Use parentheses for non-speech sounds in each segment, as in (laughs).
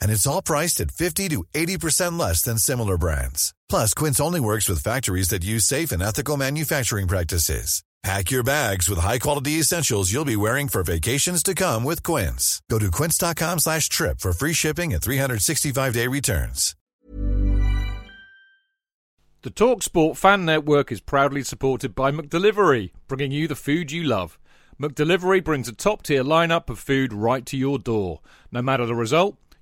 And it's all priced at 50 to 80% less than similar brands. Plus, Quince only works with factories that use safe and ethical manufacturing practices. Pack your bags with high-quality essentials you'll be wearing for vacations to come with Quince. Go to quince.com slash trip for free shipping and 365-day returns. The TalkSport Fan Network is proudly supported by McDelivery, bringing you the food you love. McDelivery brings a top-tier lineup of food right to your door. No matter the result,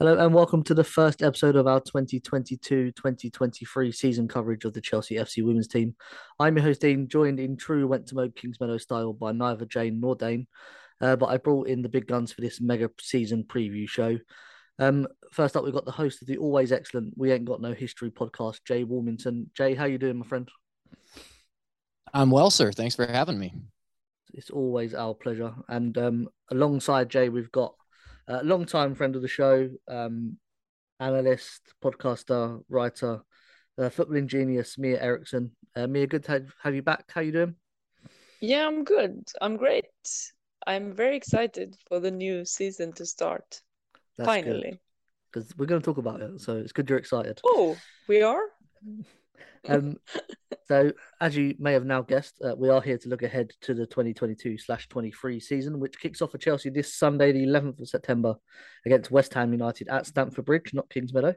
Hello and welcome to the first episode of our 2022-2023 season coverage of the Chelsea FC women's team. I'm your host Dean, joined in true Went to Mode Kingsmeadow style by neither Jane nor Dane, uh, but I brought in the big guns for this mega season preview show. Um, first up, we've got the host of the always excellent We Ain't Got No History podcast, Jay Warmington. Jay, how you doing, my friend? I'm well, sir. Thanks for having me. It's always our pleasure. And um, alongside Jay, we've got uh, long time friend of the show, um, analyst, podcaster, writer, uh, footballing genius, Mia Eriksson. Uh, Mia, good to have, have you back. How you doing? Yeah, I'm good. I'm great. I'm very excited for the new season to start. That's Finally. Because we're going to talk about it. So it's good you're excited. Oh, we are? (laughs) Um, (laughs) so, as you may have now guessed, uh, we are here to look ahead to the 2022 23 season, which kicks off for Chelsea this Sunday, the 11th of September, against West Ham United at Stamford Bridge, not Kingsmeadow.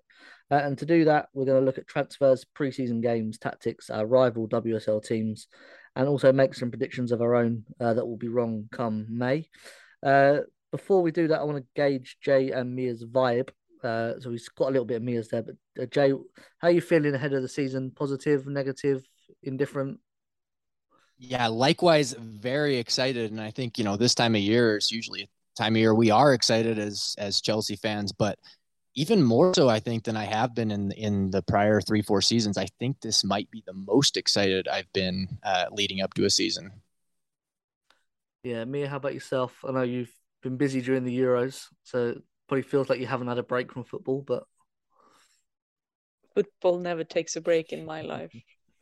Uh, and to do that, we're going to look at transfers, pre season games, tactics, our rival WSL teams, and also make some predictions of our own uh, that will be wrong come May. Uh, before we do that, I want to gauge Jay and Mia's vibe uh, so he's got a little bit of Mia's there. But uh, Jay, how are you feeling ahead of the season? Positive, negative, indifferent? Yeah, likewise, very excited. And I think you know this time of year is usually a time of year we are excited as as Chelsea fans, but even more so, I think, than I have been in in the prior three four seasons. I think this might be the most excited I've been uh, leading up to a season. Yeah, Mia, how about yourself? I know you've been busy during the Euros, so probably feels like you haven't had a break from football, but football never takes a break in my life.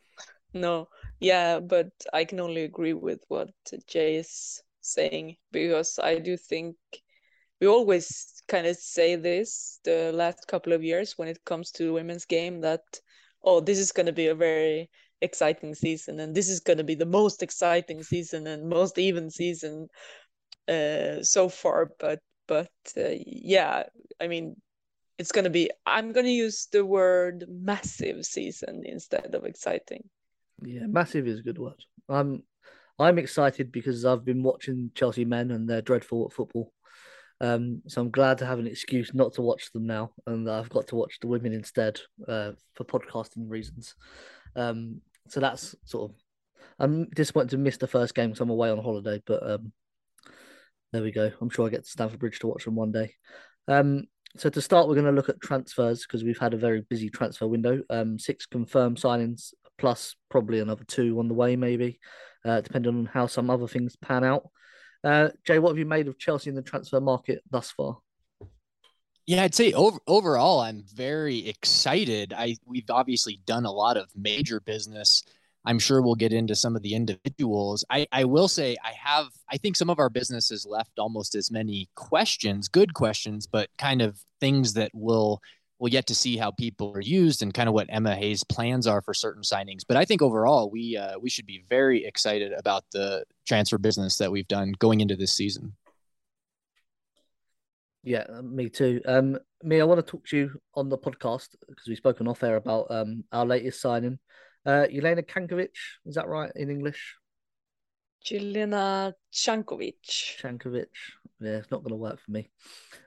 (laughs) no, yeah, but I can only agree with what Jay is saying because I do think we always kind of say this the last couple of years when it comes to women's game that oh this is going to be a very exciting season and this is going to be the most exciting season and most even season uh, so far but but uh, yeah i mean it's going to be i'm going to use the word massive season instead of exciting. Yeah massive is a good word. I'm i'm excited because i've been watching chelsea men and they're dreadful at football. Um, so i'm glad to have an excuse not to watch them now and i've got to watch the women instead uh, for podcasting reasons. Um, so that's sort of i'm disappointed to miss the first game because i'm away on holiday but um, there we go. I'm sure I get to Stamford Bridge to watch them one day. Um, so to start, we're going to look at transfers because we've had a very busy transfer window. Um, six confirmed signings plus probably another two on the way, maybe, uh, depending on how some other things pan out. Uh, Jay, what have you made of Chelsea in the transfer market thus far? Yeah, I'd say over, overall, I'm very excited. I we've obviously done a lot of major business I'm sure we'll get into some of the individuals. I, I will say I have I think some of our businesses left almost as many questions, good questions, but kind of things that will we'll yet to see how people are used and kind of what Emma Hayes' plans are for certain signings. But I think overall we uh, we should be very excited about the transfer business that we've done going into this season. Yeah, me too. Um, me, I want to talk to you on the podcast because we've spoken off air about um our latest signing, uh, Jelena Cankovic. Is that right in English? Jelena Cankovic. Cankovic. Yeah, it's not going to work for me.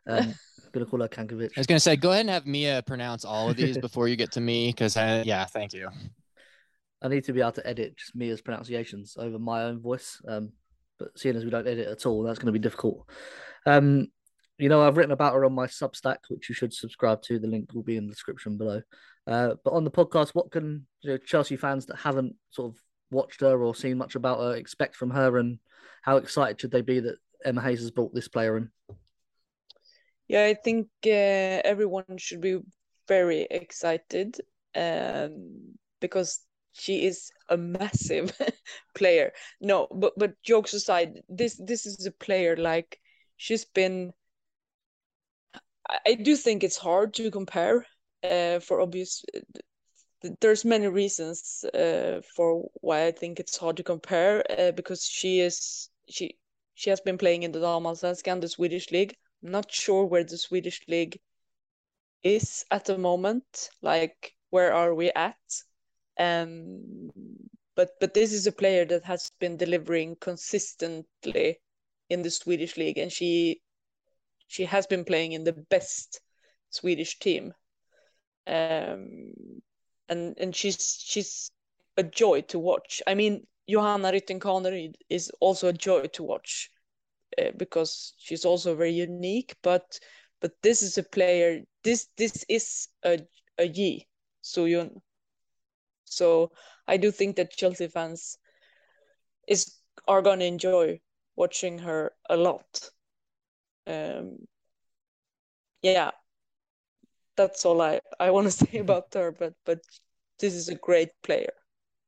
Um, (laughs) I'm going to call her Cankovic. I was going to say, go ahead and have Mia pronounce all of these (laughs) before you get to me, because yeah, thank you. I need to be able to edit just Mia's pronunciations over my own voice. Um, but seeing as we don't edit at all, that's going to be difficult. Um, you know, I've written about her on my Substack, which you should subscribe to. The link will be in the description below. Uh, but on the podcast, what can you know, Chelsea fans that haven't sort of watched her or seen much about her expect from her, and how excited should they be that Emma Hayes has brought this player in? Yeah, I think uh, everyone should be very excited um, because she is a massive (laughs) player. No, but but jokes aside, this this is a player like she's been. I do think it's hard to compare uh, for obvious. There's many reasons uh, for why I think it's hard to compare uh, because she is she she has been playing in the Damallsvenskan, the Swedish league I'm not sure where the Swedish league is at the moment. Like, where are we at? Um, but but this is a player that has been delivering consistently in the Swedish league, and she she has been playing in the best Swedish team. Um, and and she's she's a joy to watch. I mean, Johanna Rytting Kaneryd is also a joy to watch. Uh, because she's also very unique. But but this is a player. This this is a a Ji So-yun. So I do think that Chelsea fans is are gonna enjoy watching her a lot. Um, yeah, that's all I I want to (laughs) say about her. But but this is a great player.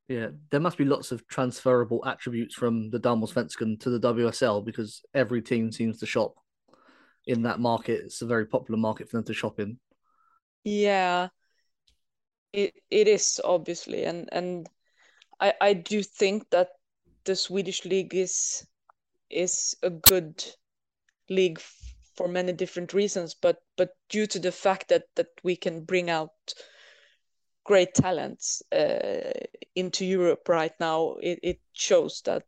Yeah, there must be lots of transferable attributes from the Damallsvenskan to the WSL because every team seems to shop in that market. It's a very popular market for them to shop in. Yeah, it it is obviously, and and I I do think that the Swedish league is is a good league for many different reasons, but but due to the fact that that we can bring out great talents uh, into Europe right now, it, it shows that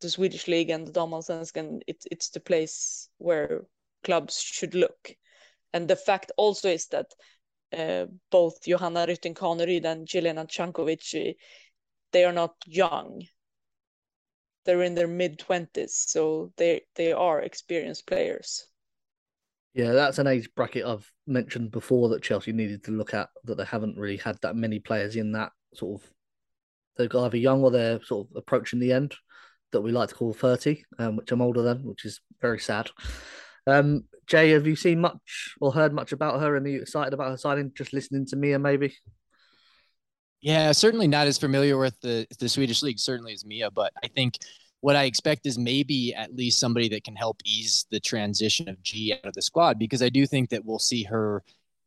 the Swedish league and the Damallsvenskan, it, it's the place where clubs should look. And the fact also is that uh, both Johanna Rytting and Jelena Cankovic, they are not young. They're in their mid twenties, so they they are experienced players. Yeah, that's an age bracket I've mentioned before that Chelsea needed to look at that they haven't really had that many players in that sort of they're either young or they're sort of approaching the end that we like to call 30, um, which I'm older than, which is very sad. Um, Jay, have you seen much or heard much about her and are you excited about her signing? Just listening to Mia, maybe? Yeah, certainly not as familiar with the, the Swedish league, certainly as Mia, but I think what I expect is maybe at least somebody that can help ease the transition of Ji out of the squad because I do think that we'll see her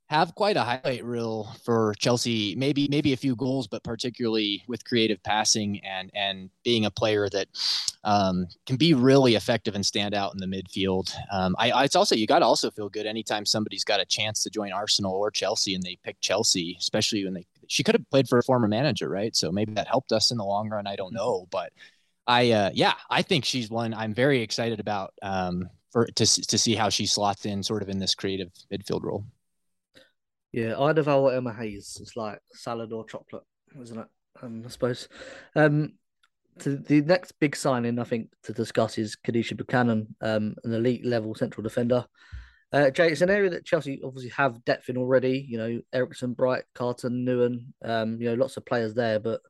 have quite a highlight reel for Chelsea. Maybe maybe a few goals, but particularly with creative passing and and being a player that um, can be really effective and stand out in the midfield. Um, I, I, it's also you got to also feel good anytime somebody's got a chance to join Arsenal or Chelsea and they pick Chelsea, especially when they she could have played for a former manager, right? So maybe that helped us in the long run. I don't know, but I uh, yeah, I think she's one I'm very excited about um, for to to see how she slots in sort of in this creative midfield role. Yeah, I devour Emma Hayes. It's like salad or chocolate, isn't it? Um, I suppose. Um, to the next big signing, I think, to discuss is Kadeisha Buchanan, um, an elite level central defender. Uh, Jay, it's an area that Chelsea obviously have depth in already. You know, Eriksson, Bright, Carter, Nouwen. Um, you know, lots of players there, but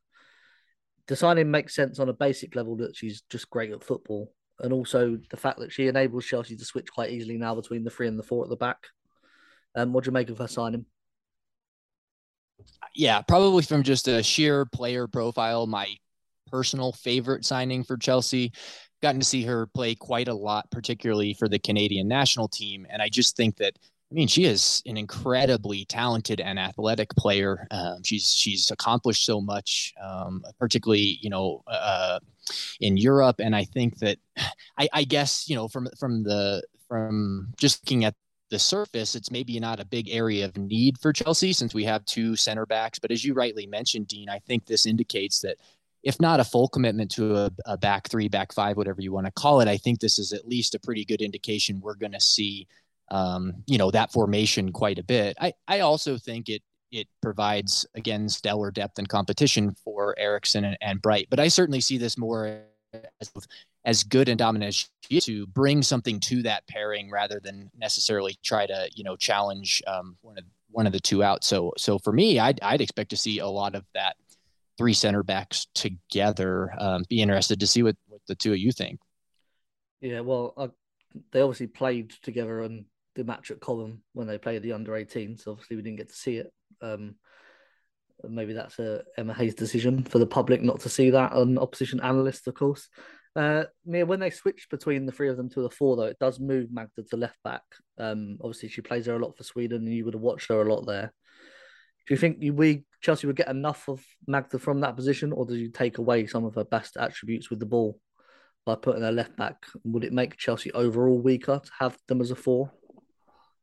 the signing makes sense on a basic level that she's just great at football, and also the fact that she enables Chelsea to switch quite easily now between the three and the four at the back. Um, what do you make of her signing? Yeah, probably from just a sheer player profile, my personal favorite signing for Chelsea. Gotten to see her play quite a lot, particularly for the Canadian national team. And I just think that I mean, she is an incredibly talented and athletic player. Um, she's she's accomplished so much, um, particularly you know uh, in Europe. And I think that (sighs) I, I guess you know from from the from just looking at the surface, it's maybe not a big area of need for Chelsea since we have two center backs. But as you rightly mentioned, Dean, I think this indicates that if not a full commitment to a, a back three, back five, whatever you want to call it, I think this is at least a pretty good indication we're going to see um, you know, that formation quite a bit. I, I also think it it provides again stellar depth and competition for Eriksson and, and Bright. But I certainly see this more as as good and dominant as she is to bring something to that pairing rather than necessarily try to you know challenge um, one of one of the two out. So so for me, I'd I'd expect to see a lot of that three center backs together. Um, be interested to see what what the two of you think. Yeah, well, uh, they obviously played together and the match at Cobham when they played the under 18s. Obviously, we didn't get to see it. Um, maybe that's a Emma Hayes decision for the public not to see that. An opposition analyst, of course. Uh, Mia, when they switch between the three of them to the four, though, it does move Magda to left back. Um, obviously, she plays there a lot for Sweden, and you would have watched her a lot there. Do you think we Chelsea would get enough of Magda from that position, or do you take away some of her best attributes with the ball by putting her left back? Would it make Chelsea overall weaker to have them as a four?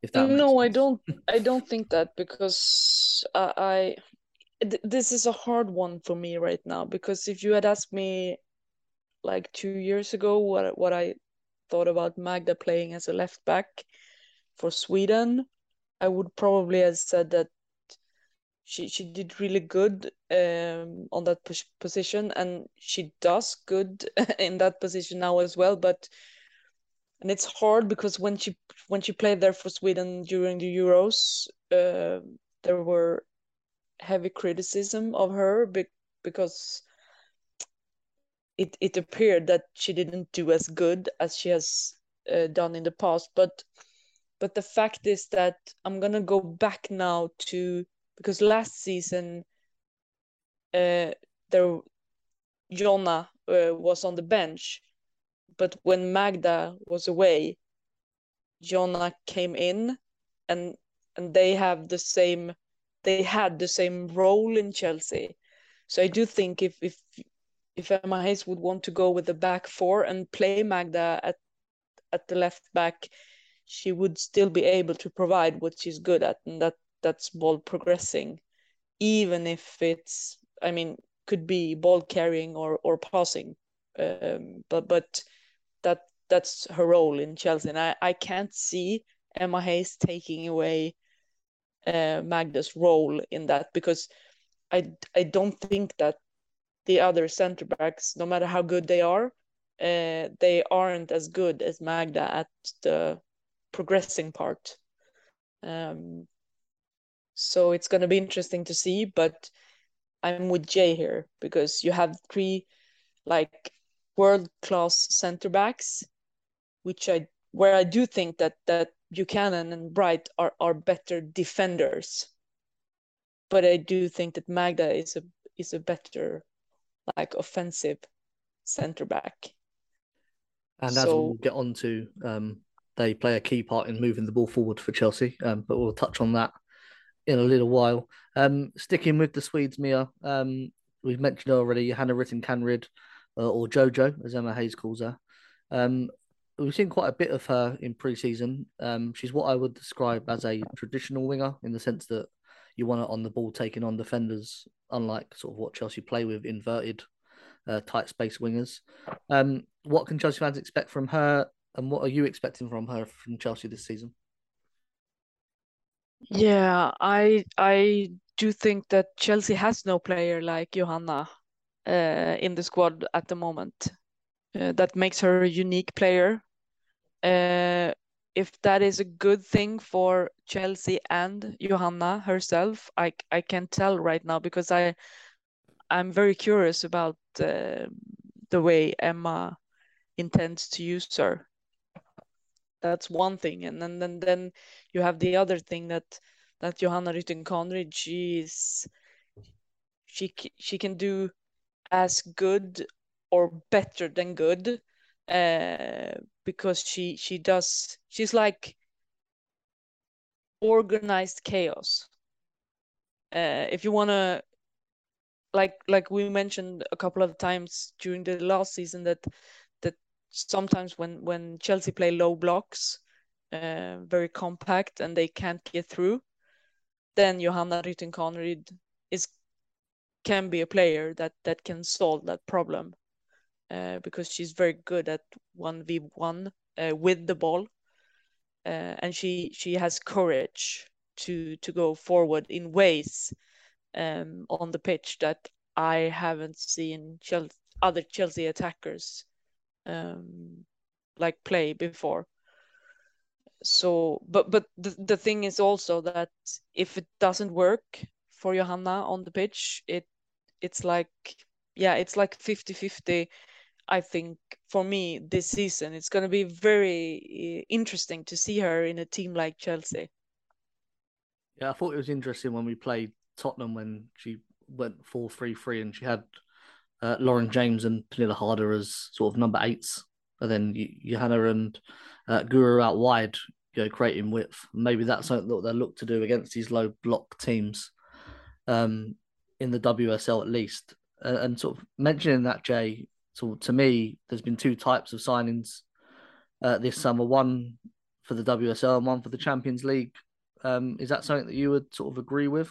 If that no, I don't. (laughs) I don't think that because I, I th- this is a hard one for me right now because if you had asked me like two years ago what what I thought about Magda playing as a left back for Sweden, I would probably have said that she she did really good um, on that position and she does good (laughs) in that position now as well. But and it's hard because when she when she played there for Sweden during the Euros, uh, there were heavy criticism of her be- because it it appeared that she didn't do as good as she has uh, done in the past. But but the fact is that I'm gonna go back now to because last season uh, there Jonna uh, was on the bench but when Magda was away, Jonna came in and and they have the same they had the same role in Chelsea. So I do think if if if Emma Hayes would want to go with the back four and play Magda at at the left back, she would still be able to provide what she's good at, and that that's ball progressing, even if it's I mean could be ball carrying or or passing, um, but but that's her role in Chelsea, and I, I can't see Emma Hayes taking away uh, Magda's role in that because I I don't think that the other centre backs, no matter how good they are, uh, they aren't as good as Magda at the progressing part. Um, so it's going to be interesting to see, but I'm with Jay here because you have three like world class center backs, which I where I do think that that Buchanan and Bright are are better defenders. But I do think that Magda is a is a better like offensive center back. And as so, we'll get on to, um, they play a key part in moving the ball forward for Chelsea, um, but we'll touch on that in a little while. Um, sticking with the Swedes, Mia, um, we've mentioned already Hannah Rytting-Kaneryd uh, or Jojo, as Emma Hayes calls her. We've seen quite a bit of her in pre-season. Um, she's what I would describe as a traditional winger in the sense that you want her on the ball taking on defenders, unlike sort of what Chelsea play with inverted, uh, tight space wingers. Um, what can Chelsea fans expect from her, and what are you expecting from her from Chelsea this season? Yeah, I I do think that Chelsea has no player like Johanna uh, in the squad at the moment. Uh, that makes her a unique player. Uh, if that is a good thing for Chelsea and Johanna herself, I I can't tell right now because I I'm very curious about uh, the way Emma intends to use her. That's one thing, and then then then you have the other thing that that Johanna Rytting Kaneryd she's she she can do as good or better than good uh, because she she does she's like organized chaos. Uh, if you want to like like we mentioned a couple of times during the last season that that sometimes when when Chelsea play low blocks uh, very compact and they can't get through then Johanna Rytting Kaneryd is can be a player that that can solve that problem uh, because she's very good at 1v1 uh, with the ball uh, and she she has courage to to go forward in ways um, on the pitch that I haven't seen Chelsea, other Chelsea attackers um, like play before. So, but but the, the thing is also that if it doesn't work for Johanna on the pitch, it it's like yeah, it's like 50-50 I think for me this season it's going to be very eh, interesting to see her in a team like Chelsea. Yeah, I thought it was interesting when we played Tottenham when she went 4 3 3 and she had uh, Lauren James and Pernille Harder as sort of number eights. And then Johanna and uh, Guro out wide, you know, creating width. Maybe that's something that they'll look to do against these low block teams um, in the WSL at least. And sort of mentioning that, Jay, so to me, there's been two types of signings uh, this summer one for the WSL and one for the Champions League. Um, is that something that you would sort of agree with?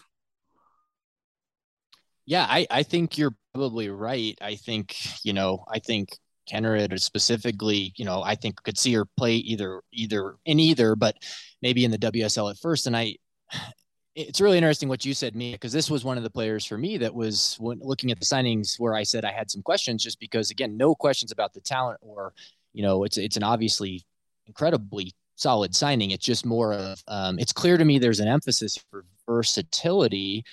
Yeah, I, I think you're probably right. I think, you know, I think Kaneryd specifically, you know, I think could see her play either either in either, but maybe in the WSL at first. And I it's really interesting what you said, Mia, because this was one of the players for me that was when looking at the signings where I said I had some questions, just because again, no questions about the talent or, you know, it's it's an obviously incredibly solid signing. It's just more of um, it's clear to me there's an emphasis for versatility,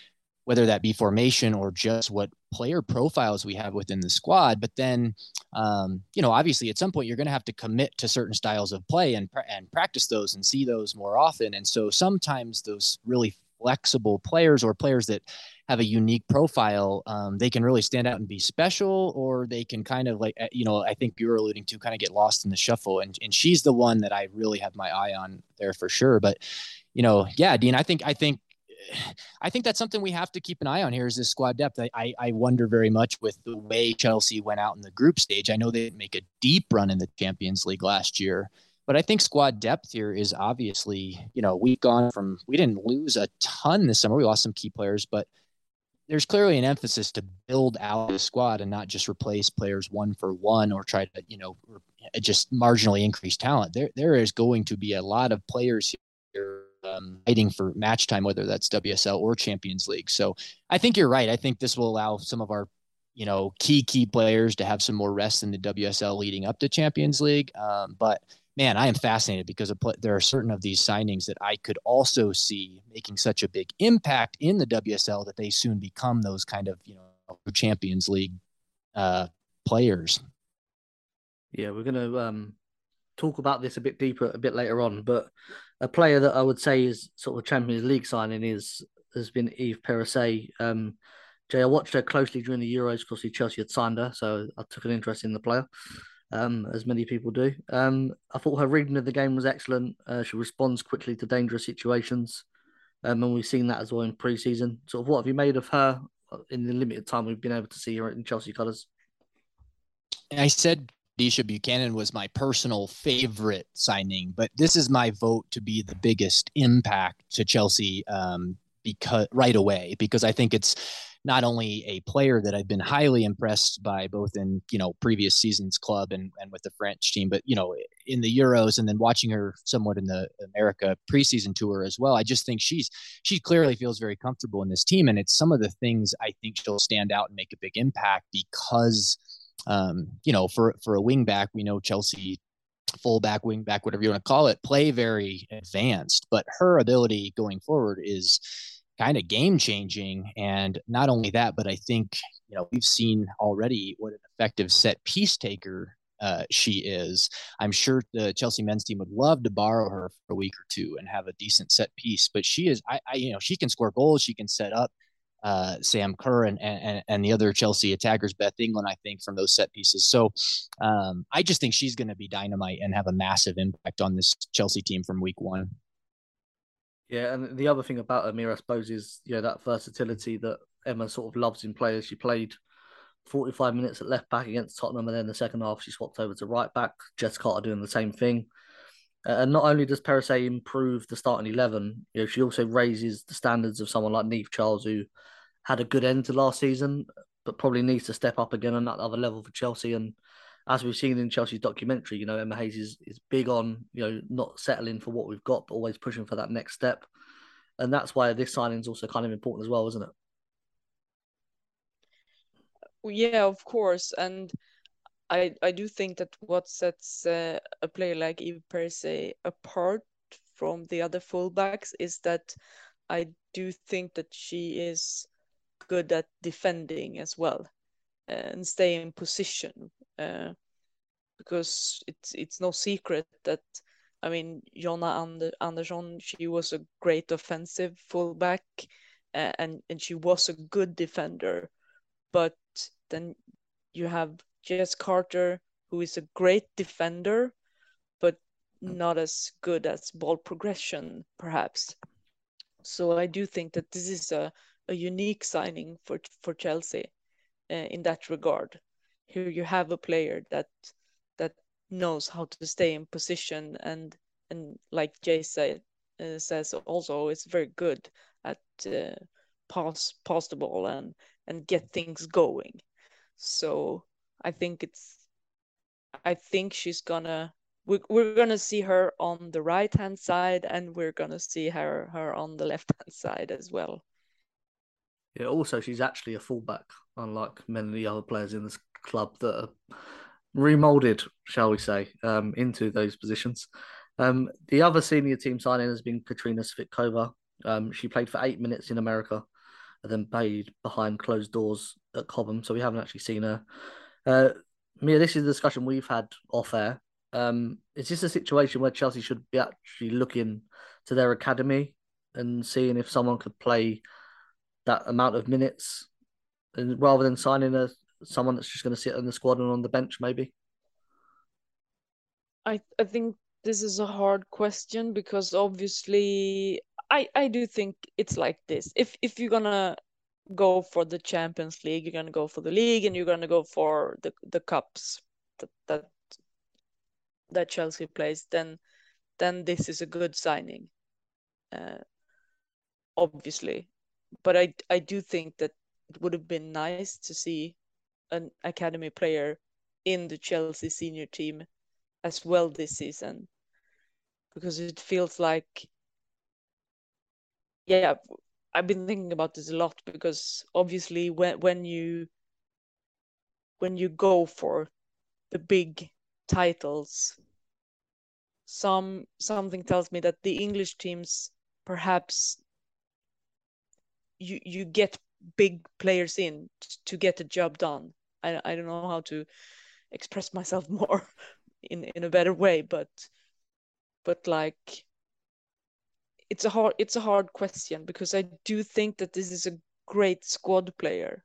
whether that be formation or just what player profiles we have within the squad. But then, um, you know, obviously at some point you're going to have to commit to certain styles of play and and practice those and see those more often. And so sometimes those really flexible players or players that have a unique profile, um, they can really stand out and be special, or they can kind of like, eh, you know, I think you're alluding to kind of get lost in the shuffle. And, and she's the one that I really have my eye on there for sure. But, you know, yeah, Dean, I think, I think, (sighs) I think that's something we have to keep an eye on here is this squad depth. I, I, I wonder very much with the way Chelsea went out in the group stage. I know they didn't make a deep run in the Champions League last year, but I think squad depth here is obviously, you know, we've gone from, we didn't lose a ton this summer. We lost some key players, but there's clearly an emphasis to build out the squad and not just replace players one for one or try to, you know, just marginally increase talent. There, there is going to be a lot of players here um, fighting for match time, whether that's WSL or Champions League. So I think you're right. I think this will allow some of our you know key key players to have some more rest in the WSL leading up to Champions League. Um, but man, I am fascinated because there are certain of these signings that I could also see making such a big impact in the WSL that they soon become those kind of you know Champions League uh, players. Yeah, we're going to um, talk about this a bit deeper a bit later on, but a player that I would say is sort of Champions League signing is has been Eve Perisset. Um, Jay, I watched her closely during the Euros because Chelsea had signed her, so I took an interest in the player um, as many people do. Um, I thought her reading of the game was excellent. Uh, she responds quickly to dangerous situations, um, and we've seen that as well in pre-season. Sort of, what have you made of her in the limited time we've been able to see her in Chelsea colours? I said Deesha Buchanan was my personal favorite signing, but this is my vote to be the biggest impact to Chelsea um, because right away because I think it's not only a player that I've been highly impressed by both in, you know, previous seasons club and, and with the French team, but, you know, in the Euros and then watching her somewhat in the America preseason tour as well. I just think she's, she clearly feels very comfortable in this team. And it's some of the things I think she'll stand out and make a big impact because, um, you know, for, for a wing back, we know Chelsea fullback, wing back, whatever you want to call it, play very advanced. But her ability going forward is kind of game changing. And not only that, but I think, you know, we've seen already what an effective set piece taker uh, she is. I'm sure the Chelsea men's team would love to borrow her for a week or two and have a decent set piece, but she is, I, I you know, she can score goals, she can set up uh, Sam Kerr and, and and the other Chelsea attackers, Beth England, I think, from those set pieces. So um, I just think she's going to be dynamite and have a massive impact on this Chelsea team from week one. Yeah, and the other thing about Amir, I suppose, is you know that versatility that Emma sort of loves in players. She played 45 minutes at left back against Tottenham, and then the second half she swapped over to right back. Jess Carter doing the same thing. And not only does Perisset improve the starting eleven, you know, she also raises the standards of someone like Niamh Charles, who had a good end to last season, but probably needs to step up again on that other level for Chelsea. And as we've seen in Chelsea's documentary, you know, Emma Hayes is, is big on, you know, not settling for what we've got, but always pushing for that next step. And that's why this signing is also kind of important as well, isn't it? Yeah, of course. And I I do think that what sets uh, a player like Eve Perisset apart from the other fullbacks is that I do think that she is good at defending as well and stay in position uh, because it's it's no secret that I mean Jonna Ander- Andersson she was a great offensive fullback uh, and and she was a good defender. But then you have Jess Carter who is a great defender but not as good as ball progression perhaps. So I do think that this is a, a unique signing for for Chelsea in that regard. Here you have a player that that knows how to stay in position and and like Jay said uh, says also is very good at uh, pass pass the ball and and get things going. So I think it's I think she's gonna we're, we're gonna see her on the right hand side and we're gonna see her her on the left hand side as well. Yeah, also she's actually a fullback, unlike many of the other players in this club that are remolded, shall we say, um, into those positions. Um, the other senior team signing has been Katrina Svitkova. Um, she played for eight minutes in America and then played behind closed doors at Cobham, so we haven't actually seen her. Uh, Mia, this is a discussion we've had off air. Um, is this a situation where Chelsea should be actually looking to their academy and seeing if someone could play that amount of minutes, and rather than signing a someone that's just going to sit in the squad and on the bench, maybe. I I think this is a hard question because obviously I I do think it's like this. If if you're gonna go for the Champions League, you're gonna go for the league, and you're gonna go for the the cups that that that Chelsea plays, then then this is a good signing. Uh, obviously, but I I do think that it would have been nice to see an academy player in the Chelsea senior team as well this season because it feels like yeah I've been thinking about this a lot because obviously when when you when you go for the big titles some something tells me that the English teams perhaps you you get big players in to get the job done. I I don't know how to express myself (laughs) more in in a better way, but but like it's a hard it's a hard question because I do think that this is a great squad player.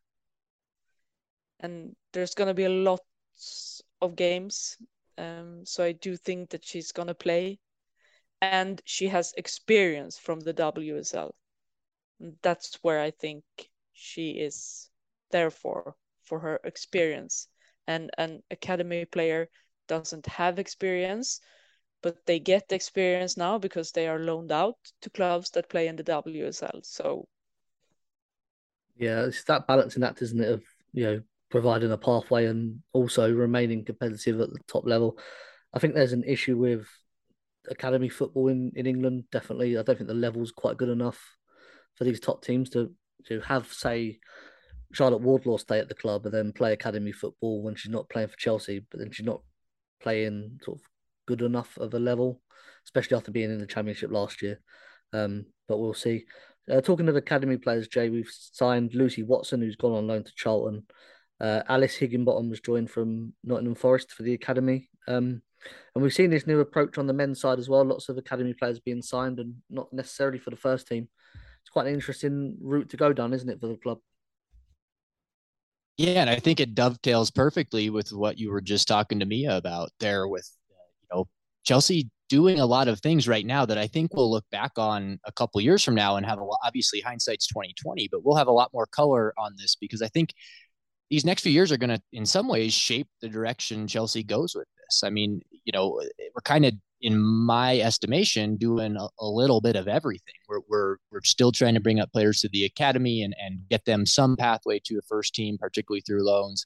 And there's gonna be a lot of games. Um, so I do think that she's gonna play. And she has experience from the WSL that's where I think she is there for for her experience. And an academy player doesn't have experience, but they get experience now because they are loaned out to clubs that play in the WSL. So yeah, it's that balancing act, isn't it? Of you know providing a pathway and also remaining competitive at the top level. I think there's an issue with academy football in, in England. Definitely, I don't think the level's quite good enough for these top teams to to have say Charlotte Wardlaw stay at the club and then play academy football when she's not playing for Chelsea, but then she's not playing sort of good enough of a level, especially after being in the championship last year. Um, but we'll see. Uh, talking of academy players, Jay, we've signed Lucy Watson, who's gone on loan to Charlton. Uh, Alice Higginbottom was joined from Nottingham Forest for the academy. Um, and we've seen this new approach on the men's side as well. Lots of academy players being signed and not necessarily for the first team. Quite an interesting route to go down, isn't it, for the club? Yeah, and I think it dovetails perfectly with what you were just talking to Mia about there with you know Chelsea doing a lot of things right now that I think we'll look back on a couple years from now and have a lot, obviously hindsight's 2020, but we'll have a lot more color on this because I think these next few years are going to in some ways shape the direction Chelsea goes with this. I mean, you know, we're kind of in my estimation, doing a, a, little bit of everything. We're, we're, we're still trying to bring up players to the academy and, and get them some pathway to a first team, particularly through loans.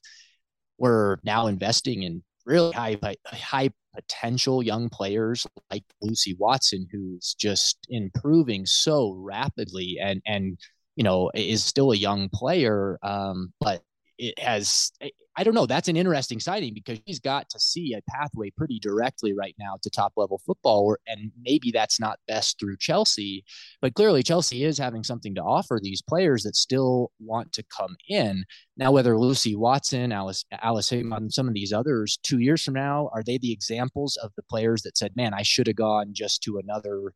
We're now investing in really high, high potential young players like Lucy Watson, who's just improving so rapidly and, and, you know, is still a young player. Um, but it has I don't know. That's an interesting sighting because he's got to see a pathway pretty directly right now to top level football, and maybe that's not best through Chelsea, but clearly Chelsea is having something to offer these players that still want to come in. Now, whether Lucy Watson, Alice, Alice some of these others, two years from now, are they the examples of the players that said, "Man, I should have gone just to another,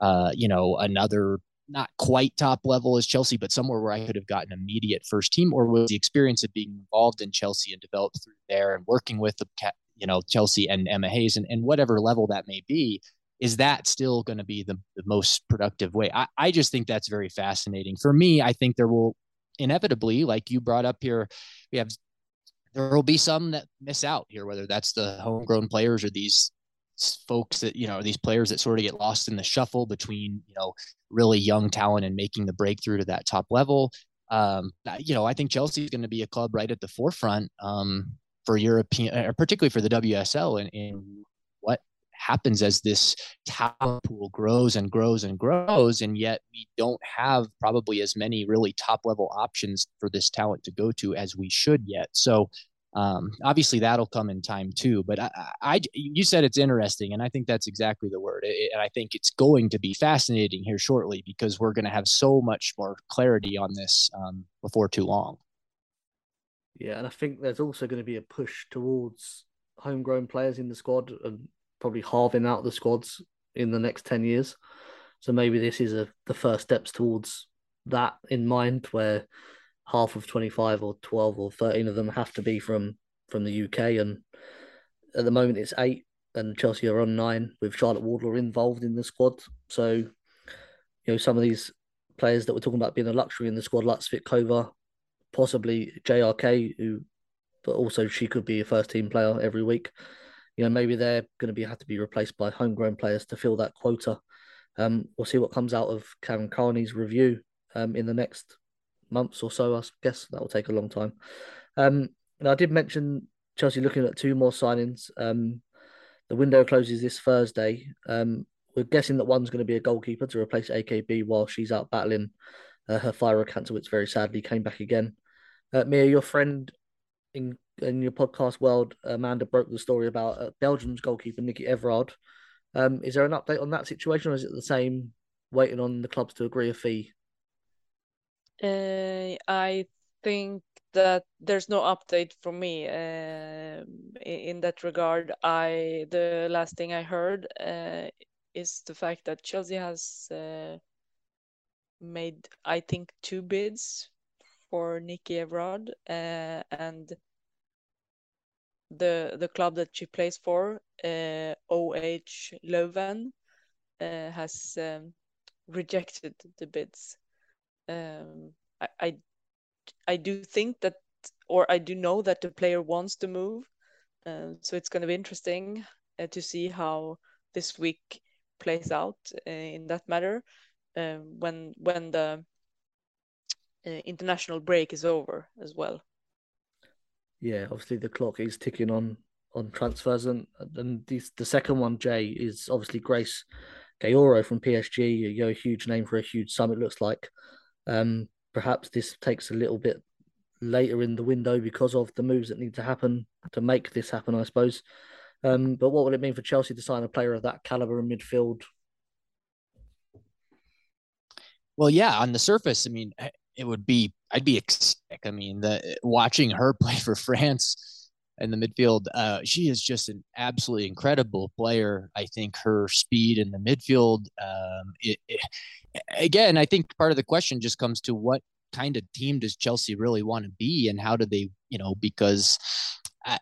uh, you know, another not quite top level as Chelsea, but somewhere where I could have gotten immediate first team, or was the experience of being involved in Chelsea and developed through there and working with the you know Chelsea and Emma Hayes and, and whatever level that may be, is that still going to be the, the most productive way? I, I just think that's very fascinating. For me, I think there will inevitably, like you brought up here, we have there will be some that miss out here, whether that's the homegrown players or these folks that you know these players that sort of get lost in the shuffle between you know really young talent and making the breakthrough to that top level. Um you know i think chelsea is going to be a club right at the forefront um for european or particularly for the wsl and, and what happens as this talent pool grows and grows and grows and yet we don't have probably as many really top level options for this talent to go to as we should yet. So um, obviously, that'll come in time too. But I, I, you said it's interesting, and I think that's exactly the word. It, and I think it's going to be fascinating here shortly because we're going to have so much more clarity on this um, before too long. Yeah, and I think there's also going to be a push towards homegrown players in the squad and probably halving out the squads in the next 10 years. So maybe this is a, the first steps towards that in mind, where half of 25 or 12 or 13 of them have to be from from the UK and at the moment it's eight and Chelsea are on nine with Charlotte Wardlaw involved in the squad. So you know some of these players that we're talking about being a luxury in the squad like Svitkova possibly JRK who but also she could be a first team player every week. You know maybe they're going to be have to be replaced by homegrown players to fill that quota. Um, we'll see what comes out of Karen Carney's review um, in the next months or so. I guess that will take a long time. Um, and I did mention Chelsea looking at two more signings. Um, the window closes this Thursday. Um, we're guessing that one's going to be a goalkeeper to replace AKB while she's out battling uh, her thyroid cancer, which very sadly came back again. Uh, Mia, your friend in in your podcast world, Amanda broke the story about uh, Belgium's goalkeeper Nicky Evrard. Um, is there an update on that situation, or is it the same, waiting on the clubs to agree a fee uh, I think that there's no update from me uh, in that regard. I the last thing I heard uh, is the fact that Chelsea has uh, made, I think, two bids for Nicky Evrard, uh, and the the club that she plays for, OH Leuven, has um, rejected the bids um, I, I I do think that, or I do know that the player wants to move. Uh, so it's going to be interesting uh, to see how this week plays out uh, in that matter um, when when the uh, international break is over as well. Yeah, obviously the clock is ticking on on transfers, and and the the second one, Jay, is obviously Grace Geyoro from PSG. You know, a huge name for a huge sum. It looks like. Um, perhaps this takes a little bit later in the window because of the moves that need to happen to make this happen, I suppose. Um, but what would it mean for Chelsea to sign a player of that caliber in midfield? Well, yeah, on the surface, I mean, it would be I'd be ecstatic. I mean, the watching her (laughs) play for France in the midfield, uh, she is just an absolutely incredible player. I think her speed in the midfield, um, it, it, again, I think part of the question just comes to what kind of team does Chelsea really want to be, and how do they, you know, because. Uh,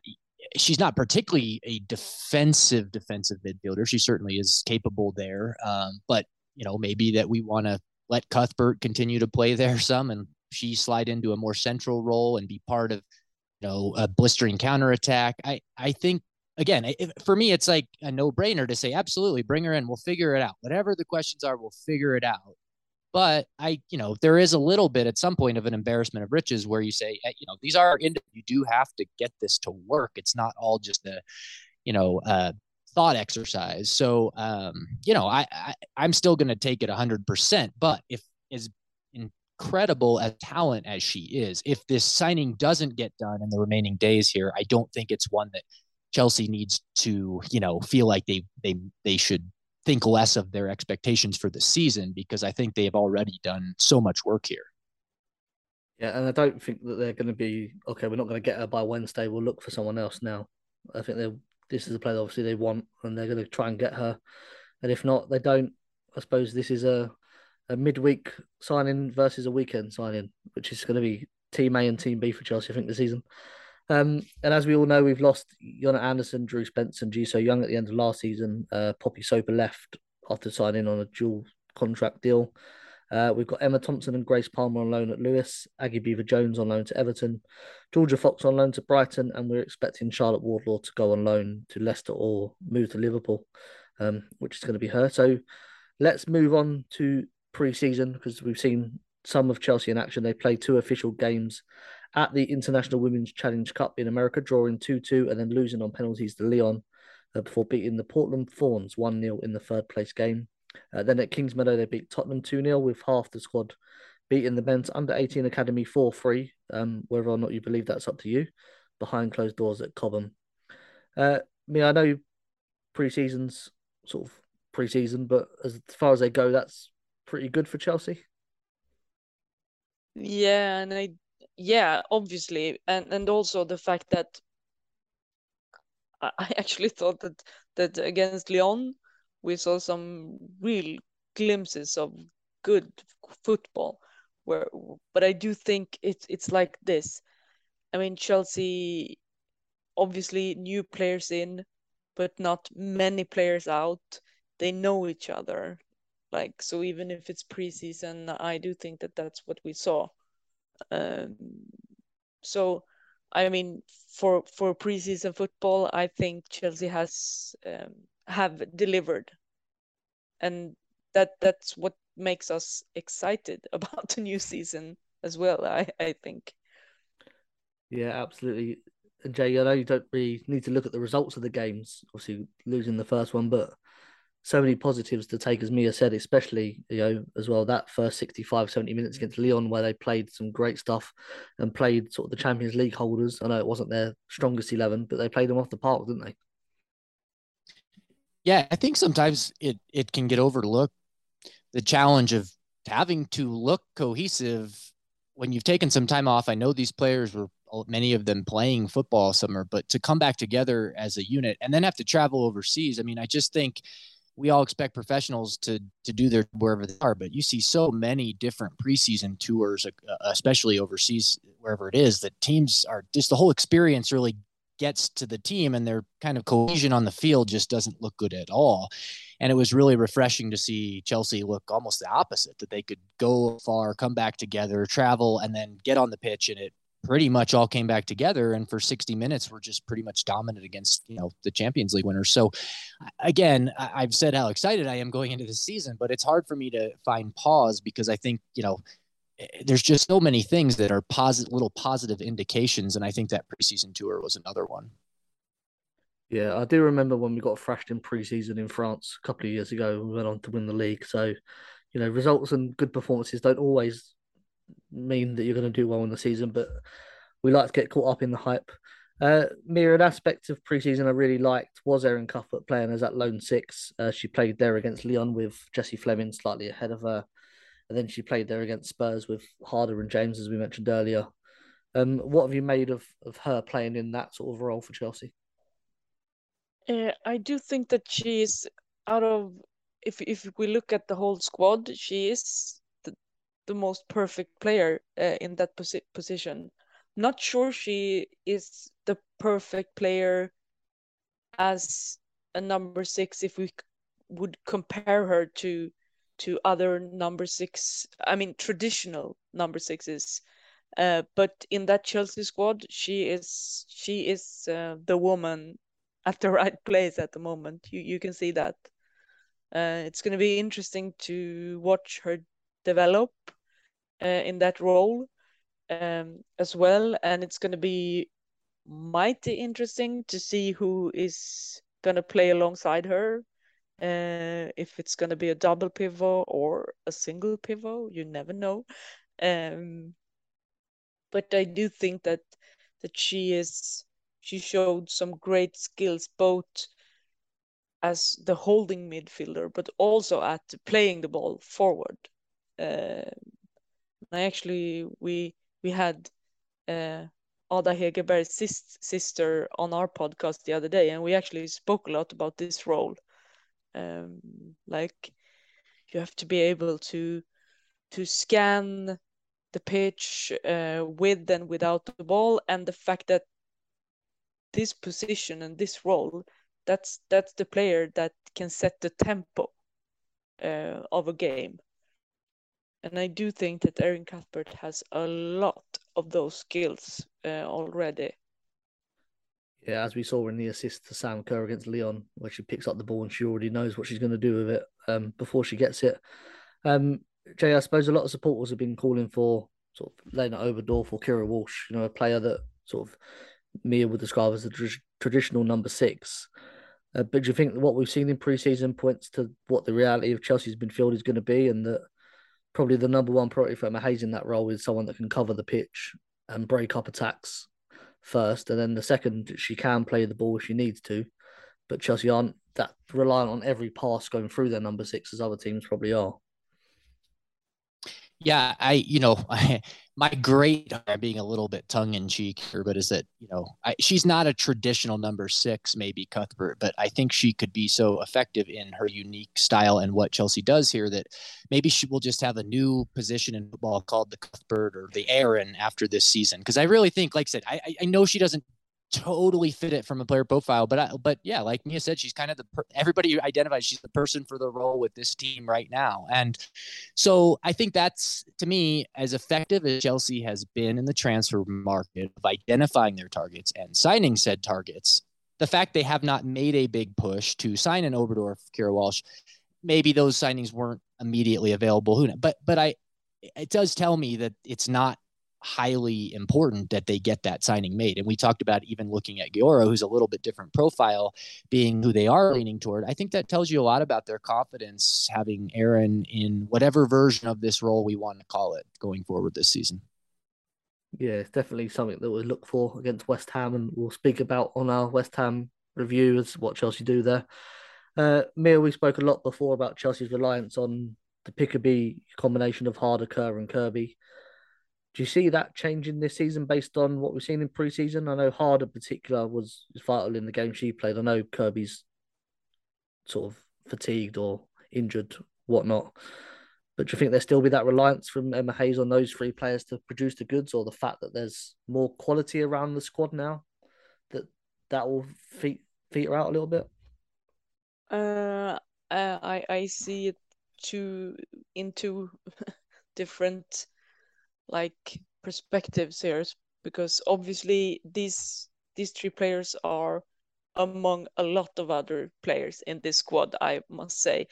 she's not particularly a defensive defensive midfielder. She certainly is capable there, um, but you know maybe that we want to let Cuthbert continue to play there some and she slide into a more central role and be part of know a blistering counterattack. I I think again for me it's like a no brainer to say absolutely bring her in. We'll figure it out. Whatever the questions are, we'll figure it out. But I, you know, there is a little bit at some point of an embarrassment of riches where you say, you know, these are, you do have to get this to work. It's not all just a, you know, uh, thought exercise. So, um, you know, I, I I'm still going to take it hundred percent. But if as incredible as talent as she is, if this signing doesn't get done in the remaining days here, I don't think it's one that Chelsea needs to, you know, feel like they they they should think less of their expectations for the season because I think they have already done so much work here. Yeah, and I don't think that they're going to be okay. We're not going to get her by Wednesday. We'll look for someone else now. I think they this is a player obviously they want, and they're going to try and get her. And if not, they don't. I suppose this is a a midweek signing versus a weekend signing, which is going to be Team A and Team B for Chelsea. I think the season. Um, and as we all know, we've lost Jonna Andersson, Drew Spence, and Ji So-yun at the end of last season. Uh, Poppy Soper left after signing on a dual contract deal. Uh, we've got Emma Thompson and Grace Palmer on loan at Lewes, Aggie Beever-Jones on loan to Everton, Georgia Fox on loan to Brighton, and we're expecting Charlotte Wardlaw to go on loan to Leicester or move to Liverpool, um, which is going to be her. So let's move on to pre season because we've seen some of Chelsea in action. They played two official games at the International Women's Challenge Cup in America, drawing 2 2 and then losing on penalties to Lyon uh, before beating the Portland Thorns 1 0 in the third place game. Uh, then at Kingsmeadow, they beat Tottenham 2 0 with half the squad beating the men's under 18 academy 4 3. Um, whether or not you believe that's up to you, behind closed doors at Cobham. Uh, I mean, I know pre season's sort of pre season, but as far as they go, that's pretty good for Chelsea. Yeah, and I yeah, obviously, and and also the fact that I actually thought that that against Lyon we saw some real glimpses of good football. Where, but I do think it's it's like this. I mean, Chelsea obviously new players in, but not many players out. They know each other, like so. Even if it's preseason, I do think that that's what we saw. Um, so, I mean, for for preseason football, I think Chelsea has um, have delivered, and that that's what makes us excited (laughs) about the new season as well. I I think. Yeah, absolutely. And Jay, I know you don't really need to look at the results of the games. Obviously, losing the first one, but so many positives to take, as Mia said, especially, you know, as well, that first 65, 70 minutes against Lyon, where they played some great stuff and played sort of the Champions League holders. I know it wasn't their strongest 11, but they played them off the park, didn't they? Yeah, I think sometimes it, it can get overlooked the challenge of having to look cohesive when you've taken some time off. I know these players were uh, many of them playing football summer, but to come back together as a unit and then have to travel overseas. I mean, I just think we all expect professionals to to do their wherever they are, but you see so many different preseason tours, uh, especially overseas, wherever it is, that teams are just the whole experience really gets to the team and their kind of cohesion on the field just doesn't look good at all. And it was really refreshing to see Chelsea look almost the opposite that they could go far, come back together, travel, and then get on the pitch and it pretty much all came back together and for 60 minutes we're just pretty much dominant against you know the champions league winners. So again i've said how excited i am going into the season but it's hard for me to find pause because i think you know eh, there's just so many things that are positive little positive indications and i think that preseason tour was another one. Yeah i do remember when we got thrashed in preseason in france a couple of years ago we went on to win the league. So you know results and good performances don't always mean that you're going to do well in the season, but we like to get caught up in the hype. Uh, mirrored aspect of preseason I really liked was Erin Cuthbert playing as that lone six. Uh, she played there against Lyon with Jessie Fleming slightly ahead of her, and then she played there against Spurs with Harder and James, as we mentioned earlier. Um, what have you made of of her playing in that sort of role for Chelsea? Uh, I do think that she is out of if if we look at the whole squad, she is the, most perfect player uh, in that posi- position. Not sure she is the perfect player as a number six if we would compare her to to other number six. I mean traditional number sixes. Uh, but in that Chelsea squad, she is she is uh, the woman at the (laughs) right place at the moment. You you can see that. Uh, it's going to be interesting to watch her develop in that role um, as well, and it's going to be mighty interesting to see who is going to play alongside her. Uh, if it's going to be a double pivot or a single pivot, you never know. Um, but I do think that that she is she showed some great skills both as the holding midfielder, but also at playing the ball forward. Uh, actually we we had uh, Ada Hegerberg's sis- sister on our podcast the other day, and we actually spoke a lot about this role. Um, like you have to be able to to scan the pitch uh, with and without the ball, and the fact that this position and this role that's that's the player that can set the tempo uh, of a game. And I do think that Erin Cuthbert has a lot of those skills uh, already. Yeah, as we saw in the assist to Sam Kerr against Lyon, where she picks up the ball and she already knows what she's going to do with it um, before she gets it. Um, Jay, I suppose a lot of supporters have been calling for sort of Lena Oberdorf or Keira Walsh, you know, a player that sort of Mia would describe as the tr- traditional number six. Uh, but do you think what we've seen in preseason points to what the reality of Chelsea's midfield is going to be, and that probably the number one priority for Emma in that role is someone that can cover the pitch and break up attacks first, and then the second she can play the ball if she needs to. But Chelsea aren't that reliant on every pass going through their number six as other teams probably are. Yeah, I you know I, (laughs) my great being a little bit tongue in cheek here, but is that you know I, she's not a traditional number six, maybe Cuthbert, but I think she could be so effective in her unique style and what Chelsea does here that maybe she will just have a new position in football called the Cuthbert or the Erin after this season. Because I really think, like I said, I, I know she doesn't totally fit it from a player profile. But I, but yeah, like Mia said, she's kind of the per- everybody identifies she's the person for the role with this team right now. And so I think that's to me as effective as Chelsea has been in the transfer market of identifying their targets and signing said targets. The fact they have not made a big push to sign an Oberdorf, Keira Walsh, maybe those signings weren't immediately available. Who knows? But but I it does tell me that it's not highly important that they get that signing made. And we talked about even looking at Geyoro, who's a little bit different profile, being who they are leaning toward. I think that tells you a lot about their confidence having Erin in whatever version of this role we want to call it going forward this season. Yeah, it's definitely something that we look for against West Ham, and we'll speak about on our West Ham review as what Chelsea do there. Uh, Mia, we spoke a lot before about Chelsea's reliance on the PKB combination of Harder, Kerr, and Kirby. Do you see that changing this season based on what we've seen in preseason? I know Hard in particular was vital in the game she played. I know Kirby's sort of fatigued or injured, whatnot. But do you think there still be that reliance from Emma Hayes on those three players to produce the goods, or the fact that there's more quality around the squad now that that will feed her out a little bit? Uh, I I see it two in two (laughs) different like perspectives here because obviously these these three players are among a lot of other players in this squad i must say.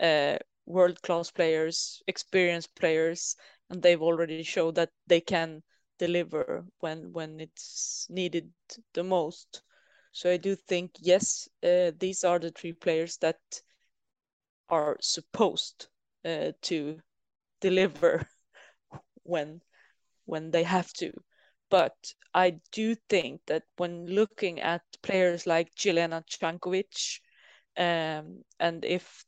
Uh, world class players experienced players and they've already showed that they can deliver when when it's needed the most. So i do think yes uh, these are the three players that are supposed uh, to deliver when when they have to. But I do think that when looking at players like Jelena Cankovic, um, and if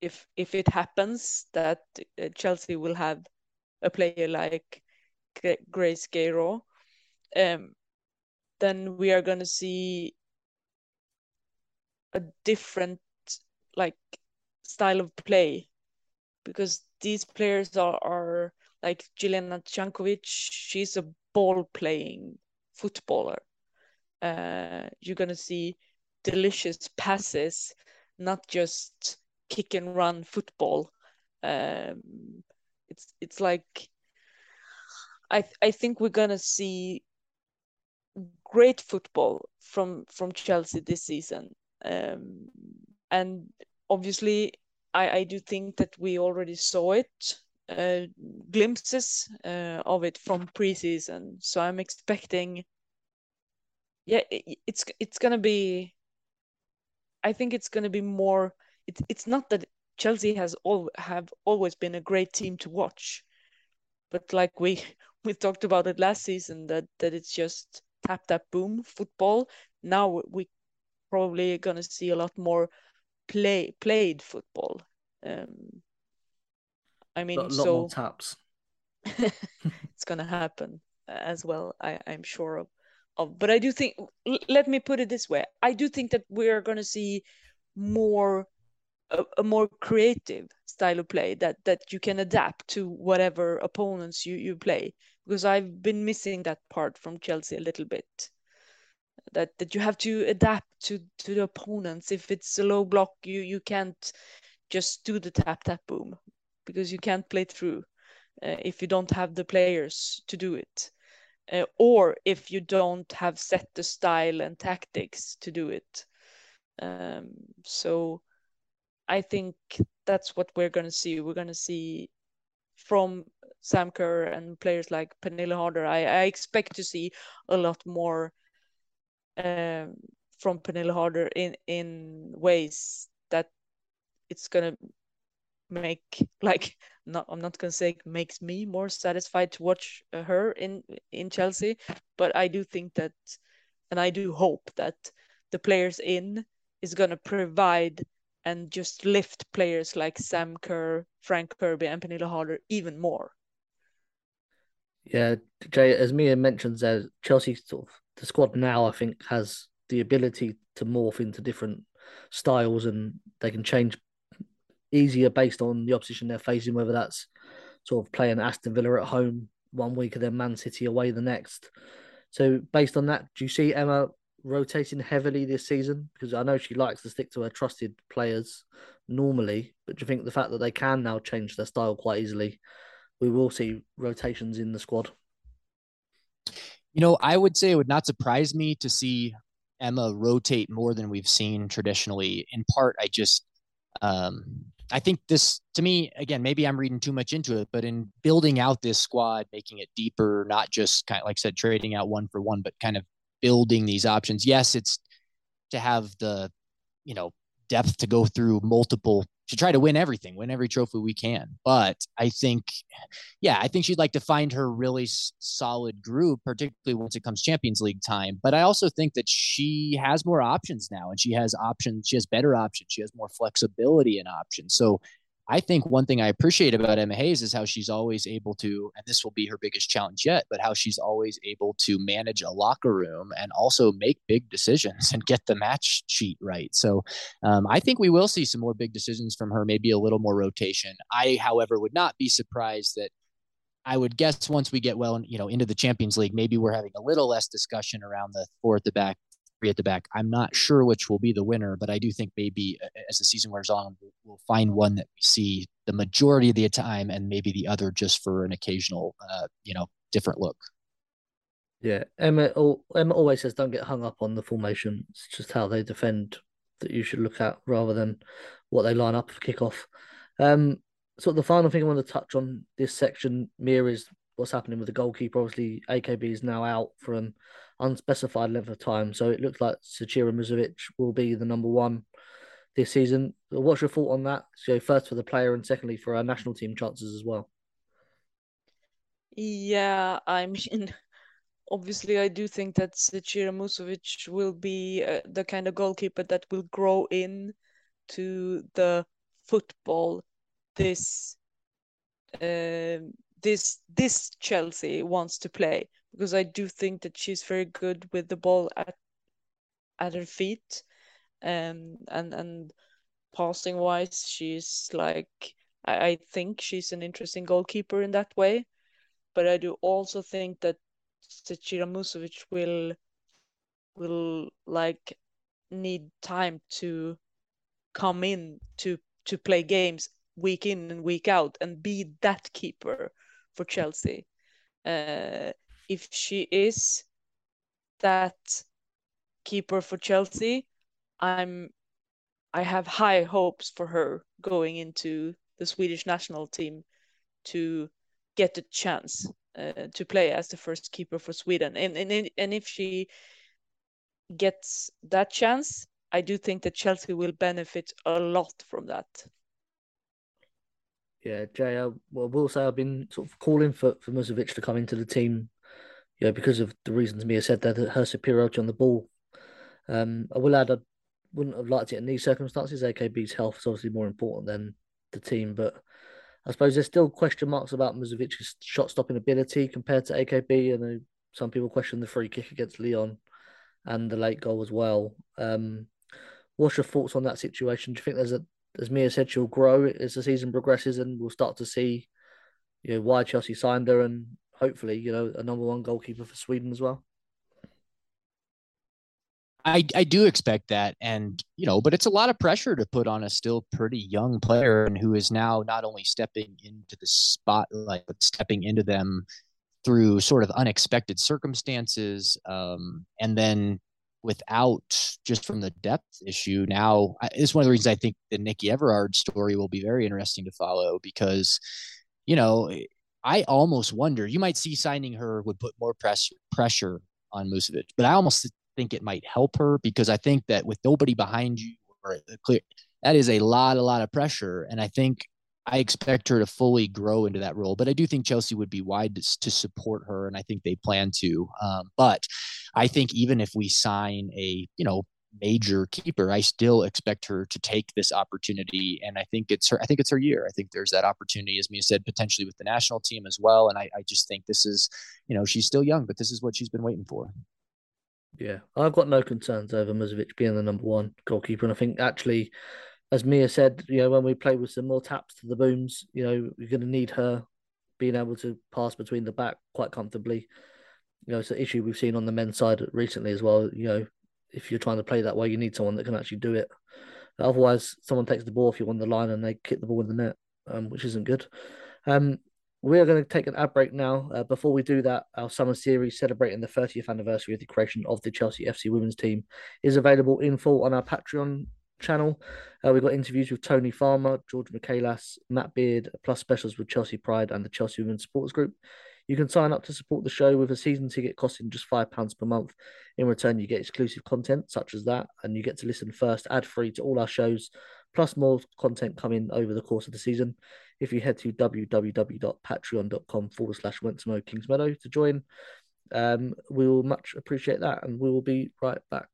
if if it happens that uh, Chelsea will have a player like Grace Geyoro, um, then we are going to see a different like style of play because these players are, are like Jelena Cankovic, she's a ball playing footballer. Uh, you're gonna see delicious passes, not just kick and run football. Um, it's it's like I I think we're gonna see great football from from Chelsea this season. Um, and obviously, I I do think that we already saw it, uh, glimpses uh, of it from preseason. So I'm expecting. Yeah, it, it's it's gonna be. I think it's gonna be more. It's it's not that Chelsea has all have always been a great team to watch, but like we (laughs) we talked about it last season that that it's just tap tap boom football. Now we probably gonna see a lot more play played football. Um, I mean, a lot, so more taps. (laughs) it's gonna happen as well. I I'm sure of. Of, but I do think. Let me put it this way: I do think that we are gonna see more a, a, more creative style of play that that you can adapt to whatever opponents you you play because I've been missing that part from Chelsea a little bit that that you have to adapt to to the opponents if it's a low block you you can't just do the tap tap boom because you can't play through uh, if you don't have the players to do it. Uh, or if you don't have set the style and tactics to do it. Um, so I think that's what we're going to see. We're going to see from Sam Kerr and players like Pernille Harder. I, I expect to see a lot more um, from Pernille Harder in in ways that it's gonna make (laughs) like not I'm not gonna say makes me more satisfied to watch uh, her in in Chelsea, but I do think that, and I do hope that the players in is gonna provide and just lift players like Sam Kerr, Fran Kirby, and Pernille Harder even more. Yeah, Jay, as Mia mentions, Chelsea sort of the squad now, I think, has the ability to morph into different styles and they can change easier based on the opposition they're facing, whether that's sort of playing Aston Villa at home one week and then Man City away the next. So, based on that, do you see Emma rotating heavily this season? Because I know she likes to stick to her trusted players normally, but do you think the fact that they can now change their style quite easily, we will see rotations in the squad? You know, I would say it would not surprise me to see Emma rotate more than we've seen traditionally. In part, I just, um, I think this to me again. Maybe I'm reading too much into it, but in building out this squad, making it deeper, not just kind of like I said, trading out one for one, but kind of building these options. Yes, it's to have the, you know, depth to go through multiple to try to win everything, win every trophy we can. But I think, yeah, I think she'd like to find her really s- solid group, particularly once it comes Champions League time. But I also think that she has more options now, and she has options. She has better options. She has more flexibility in options. So I think one thing I appreciate about Emma Hayes is how she's always able to, and this will be her biggest challenge yet, but how she's always able to manage a locker room and also make big decisions and get the match sheet right. So um, I think we will see some more big decisions from her, maybe a little more rotation. I, however, would not be surprised that I would guess once we get well, you know, into the Champions League, maybe we're having a little less discussion around the four at the back at the back. I'm not sure which will be the winner, but I do think maybe as the season wears on, we'll find one that we see the majority of the time, and maybe the other just for an occasional, uh, you know, different look. Yeah, Emma. Emma always says, "Don't get hung up on the formation. It's just how they defend that you should look at rather than what they line up for kickoff." Um, so the final thing I want to touch on this section, Mia, is what's happening with the goalkeeper. Obviously, AKB is now out an unspecified length of time, so it looks like Zecira Musovic will be the number one this season. What's your thought on that? So first for the player, and secondly for our national team chances as well. Yeah, I mean, (laughs) obviously, I do think that Zecira Musovic will be uh, the kind of goalkeeper that will grow in to the football this uh, this this Chelsea wants to play because I do think that she's very good with the ball at at her feet, um, and and passing wise, she's like I, I think she's an interesting goalkeeper in that way, but I do also think that Zecira Musovic will will like need time to come in to to play games week in and week out and be that keeper for Chelsea. Uh, if she is that keeper for Chelsea, I'm I have high hopes for her going into the Swedish national team to get a chance uh, to play as the first keeper for Sweden. And, and and if she gets that chance, I do think that Chelsea will benefit a lot from that. Yeah, Jay, I will say I've been sort of calling for, for Musovic to come into the team, you know, because of the reasons Mia said that her superiority on the ball. Um, I will add, I wouldn't have liked it in these circumstances. AKB's health is obviously more important than the team, but I suppose there's still question marks about Musovic's shot stopping ability compared to AKB. And some people question the free kick against Lyon and the late goal as well. Um, what's your thoughts on that situation? Do you think there's a, as Mia said, she'll grow as the season progresses, and we'll start to see, you know, why Chelsea signed her, and hopefully, you know, a number one goalkeeper for Sweden as well. I, I do expect that. And, you know, but it's a lot of pressure to put on a still pretty young player and who is now not only stepping into the spotlight, but stepping into them through sort of unexpected circumstances. Um, and then without just from the depth issue, now it's one of the reasons I think the Nicky Evrard story will be very interesting to follow because, you know, I almost wonder you might see signing her would put more press pressure on Musovic, but I almost think it might help her because I think that with nobody behind you or clear, that is a lot, a lot of pressure. And I think I expect her to fully grow into that role. But I do think Chelsea would be wide to, to support her, and I think they plan to. Um, but I think even if we sign a you know major keeper, I still expect her to take this opportunity, and I think it's her. I think it's her year. I think there's that opportunity, as Mia said, potentially with the national team as well. And I, I just think this is, you know, she's still young, but this is what she's been waiting for. Yeah, I've got no concerns over Musovic being the number one goalkeeper, and I think actually, as Mia said, you know, when we play with some more taps to the booms, you know, we're going to need her being able to pass between the back quite comfortably. You know, it's an issue we've seen on the men's side recently as well. You know, if you're trying to play that way, you need someone that can actually do it. Otherwise, someone takes the ball if you're on the line and they kick the ball in the net, um, which isn't good. Um, we are going to take an ad break now. Uh, before we do that, our summer series celebrating the 30th anniversary of the creation of the Chelsea FC women's team is available in full on our Patreon channel. Uh, we've got interviews with Tony Farmer, George Michaelis, Matt Beard, plus specials with Chelsea Pride and the Chelsea Women's Supporters Group. You can sign up to support the show with a season ticket costing just £5 per month. In return, you get exclusive content such as that, and you get to listen first ad free to all our shows, plus more content coming over the course of the season if you head to www.patreon.com forward slash Wentzamo Kingsmeadow to join. Um, we will much appreciate that and we will be right back.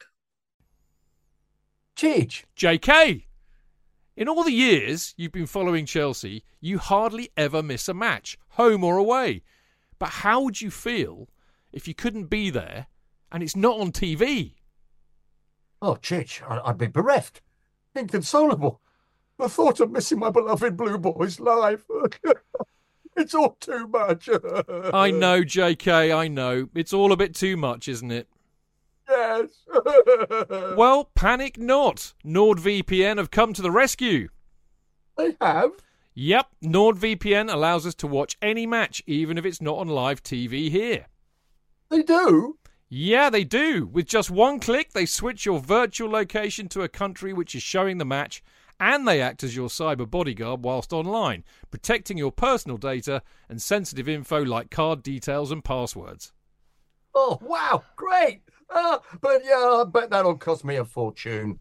Cheech. JK! In all the years you've been following Chelsea, you hardly ever miss a match, home or away. But how would you feel if you couldn't be there and it's not on TV? Oh, Chich, I'd be bereft, inconsolable. The thought of missing my beloved Blue Boys live. (laughs) it's all too much. (laughs) I know, JK, I know. It's all a bit too much, isn't it? Yes. (laughs) well, panic not. NordVPN have come to the rescue. They have? Yep, NordVPN allows us to watch any match, even if it's not on live TV here. They do? Yeah, they do. With just one click, they switch your virtual location to a country which is showing the match and they act as your cyber bodyguard whilst online, protecting your personal data and sensitive info like card details and passwords. Oh, wow, great! Uh, but yeah, I bet that'll cost me a fortune.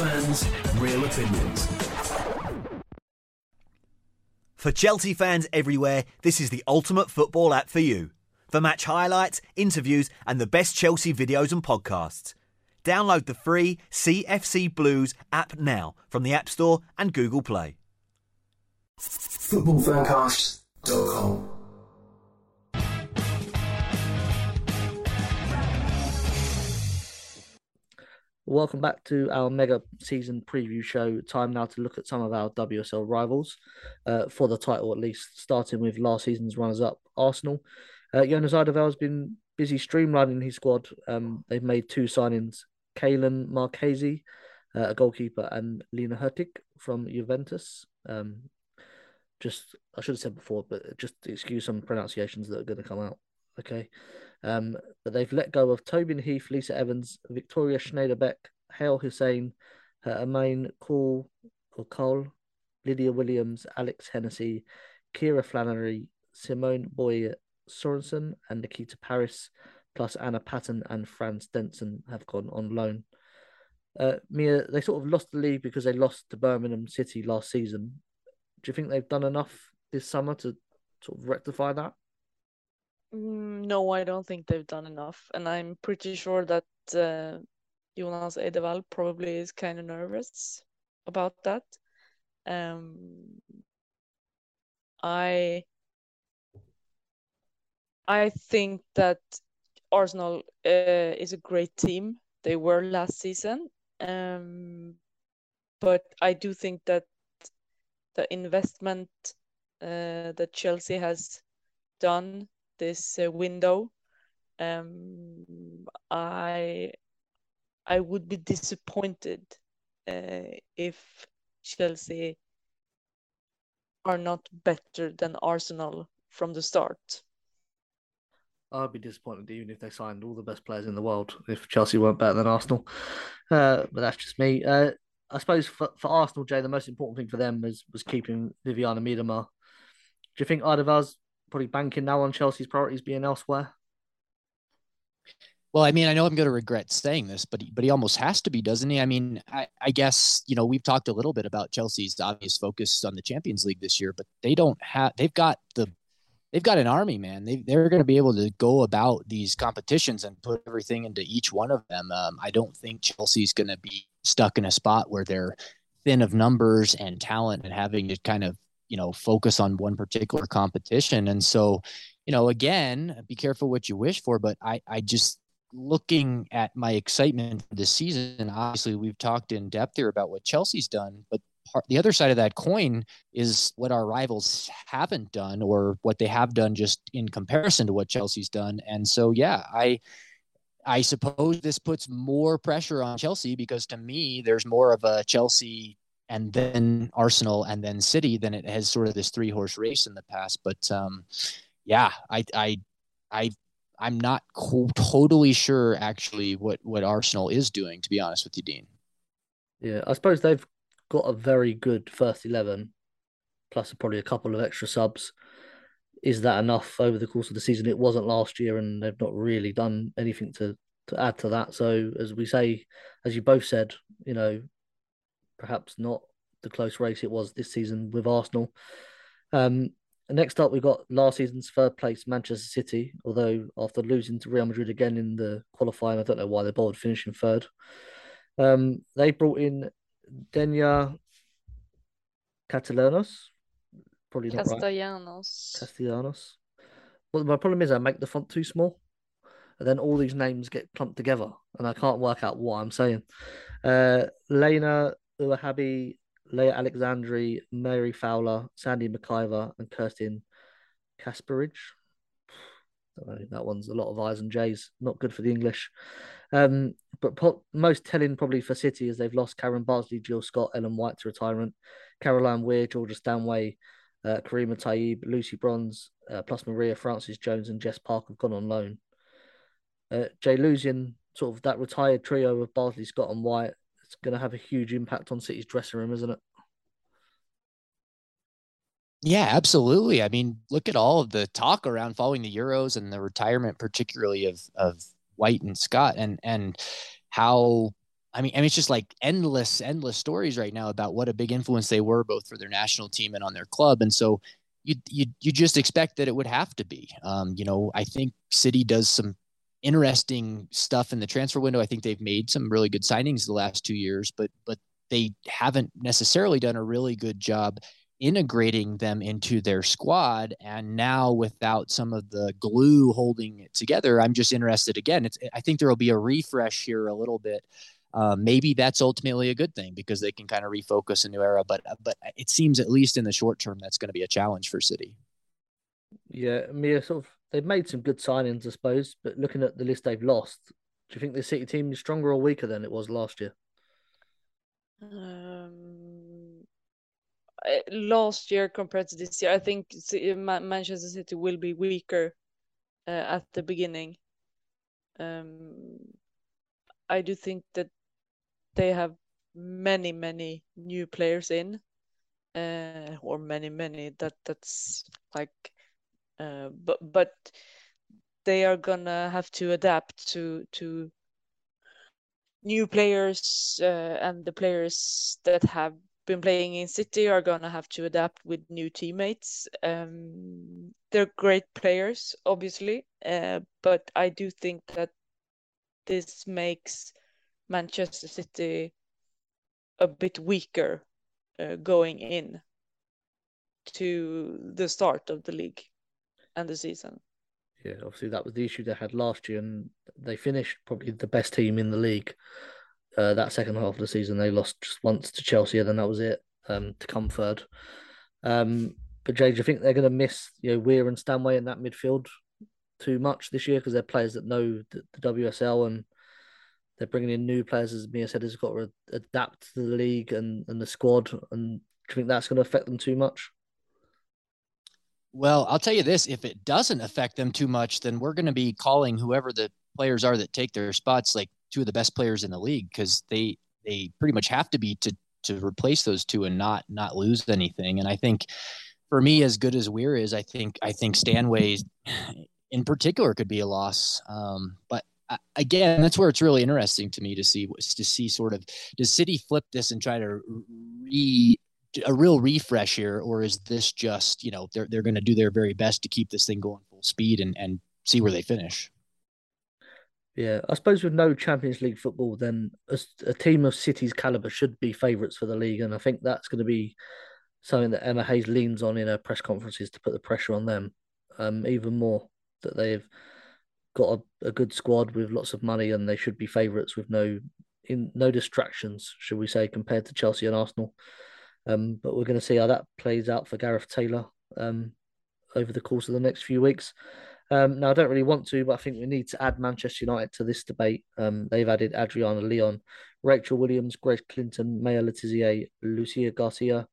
fans, real opinions. For Chelsea fans everywhere, this is the ultimate football app for you. For match highlights, interviews, and the best Chelsea videos and podcasts. Download the free CFC Blues app now from the App Store and Google Play. Footballfancast.com. Welcome back to our mega season preview show. Time now to look at some of our WSL rivals uh, for the title, at least, starting with last season's runners up, Arsenal. Uh, Jonas Eidevall has been busy streamlining his squad. Um, they've made two signings Kaylan Marckese, uh, a goalkeeper, and Lina Hurtig from Juventus. Um, just, I should have said before, but just excuse some pronunciations that are going to come out. Okay. Um, but they've let go of Tobin Heath, Lisa Evans, Viktoria Schnaderbeck, Halle Houssein, uh, Amain Cole or Cole, Lydia Williams, Alex Hennessy, Kira Flannery, Simone Boye Sorensen, and Nikita Parris, plus Anna Patten and Franz Denson have gone on loan. Uh, Mia, they sort of lost the league because they lost to Birmingham City last season. Do you think they've done enough this summer to sort of rectify that? Mm, No, I don't think they've done enough, and I'm pretty sure that uh, Jonas Eidevall probably is kind of nervous about that. Um, I I think that Arsenal uh, is a great team. They were last season, um, but I do think that the investment uh, that Chelsea has done this uh, window, um, I I would be disappointed uh, if Chelsea are not better than Arsenal from the start. I'd be disappointed even if they signed all the best players in the world if Chelsea weren't better than Arsenal. Uh, but that's just me. Uh, I suppose for, for Arsenal, Jay, the most important thing for them was was keeping Viviana Miedema. Do you think Eidevall's probably banking now on Chelsea's priorities being elsewhere? Well, I mean, I know I'm going to regret saying this, but he, but he almost has to be, doesn't he? I mean, I, I guess you know we've talked a little bit about Chelsea's obvious focus on the Champions League this year, but they don't have. They've got the, they've got an army, man. They they're going to be able to go about these competitions and put everything into each one of them. Um, I don't think Chelsea's going to be stuck in a spot where they're thin of numbers and talent and having to kind of you know focus on one particular competition. And so, you know, again, be careful what you wish for. But I I just looking at my excitement for this season, obviously we've talked in depth here about what Chelsea's done, but part, the other side of that coin is what our rivals haven't done or what they have done just in comparison to what Chelsea's done. And so, yeah, I, I suppose this puts more pressure on Chelsea because to me, there's more of a Chelsea and then Arsenal and then City than it has sort of this three horse race in the past. But um, yeah, I, I, I I'm not co- totally sure actually what what Arsenal is doing. To be honest with you, Dean. Yeah, I suppose they've got a very good first eleven, plus probably a couple of extra subs. Is that enough over the course of the season? It wasn't last year, and they've not really done anything to to add to that. So, as we say, as you both said, you know, perhaps not the close race it was this season with Arsenal. Um, next up, we've got last season's third place Manchester City. Although after losing to Real Madrid again in the qualifying, I don't know why they bothered finishing third. Um, they brought in Deyna Catalanos, probably not right. Castellanos. Castellanos. Well, my problem is I make the font too small, and then all these names get clumped together, and I can't work out what I'm saying. Uh, Lena Ouahabi, Leah Aleixandri, Mary Fowler, Sandy MacIver, and Kirsten Kasperich. Know, that one's a lot of I's and J's. Not good for the English. Um, but po- most telling probably for City is they've lost Karen Bardsley, Jill Scott, Ellen White to retirement, Caroline Weir, Georgia Stanway, uh, Karima Taib, Lucy Bronze, uh, plus Maria Francis Jones and Jess Park have gone on loan. Uh, Jay losing sort of that retired trio of Bardsley, Scott, and White. It's going to have a huge impact on City's dressing room, isn't it? Yeah, absolutely. I mean, look at all of the talk around following the Euros and the retirement, particularly of of White and Scott, and and how I mean, I mean, it's just like endless, endless stories right now about what a big influence they were both for their national team and on their club. And so you you you just expect that it would have to be. Um, you know, I think City does some interesting stuff in the transfer window. I think they've made some really good signings the last two years, but but they haven't necessarily done a really good job integrating them into their squad. And now without some of the glue holding it together i'm just interested again. It's i think there will be a refresh here a little bit. Uh, maybe that's ultimately a good thing because they can kind of refocus a new era but but it seems at least in the short term that's going to be a challenge for city. Yeah mia sort of they've made some good signings i suppose but looking at the list they've lost do you think the city team is stronger or weaker than it was last year um uh, last year compared to this year. I think Manchester City will be weaker uh, at the beginning. Um, I do think that they have many, many new players in, uh, or many, many. That that's like, uh, but but they are gonna have to adapt to to new players uh, and the players that have been playing in City are to have to adapt with new teammates. Um, they're great players, obviously, uh, but I do think that this makes Manchester City a bit weaker uh, going in to the start of the league and the season. Yeah, obviously that was the issue they had last year, and they finished probably the best team in the league uh, that second half of the season. They lost just once to Chelsea, and then that was it um, to come third. Um, but Jay, do you think they're going to miss you know Weir and Stanway in that midfield too much this year because they're players that know the, the, WSL and they're bringing in new players, as Mia said, has got to adapt to the league and, and the squad. And do you think that's going to affect them too much? Well, I'll tell you this: if it doesn't affect them too much, then we're going to be calling whoever the players are that take their spots like two of the best players in the league because they they pretty much have to be to to replace those two and not not lose anything. And I think for me, as good as Weir is, I think I think Stanway in particular could be a loss. Um, but again, that's where it's really interesting to me to see to see sort of does City flip this and try to re a real refresh here, or is this just you know they're they're going to do their very best to keep this thing going full speed and and see where they finish. Yeah, I suppose with no Champions League football, then a, a team of City's caliber should be favourites for the league, and I think that's going to be something that Emma Hayes leans on in her press conferences to put the pressure on them um, even more. That they've got a, a good squad with lots of money, and they should be favourites with no in no distractions, should we say, compared to Chelsea and Arsenal. Um, but we're going to see how that plays out for Gareth Taylor um, over the course of the next few weeks. Um, now, I don't really want to, but I think we need to add Manchester United to this debate. Um, they've added Adriana Leon, Rachel Williams, Grace Clinton, Maya Le Tissier, Lucia Garcia,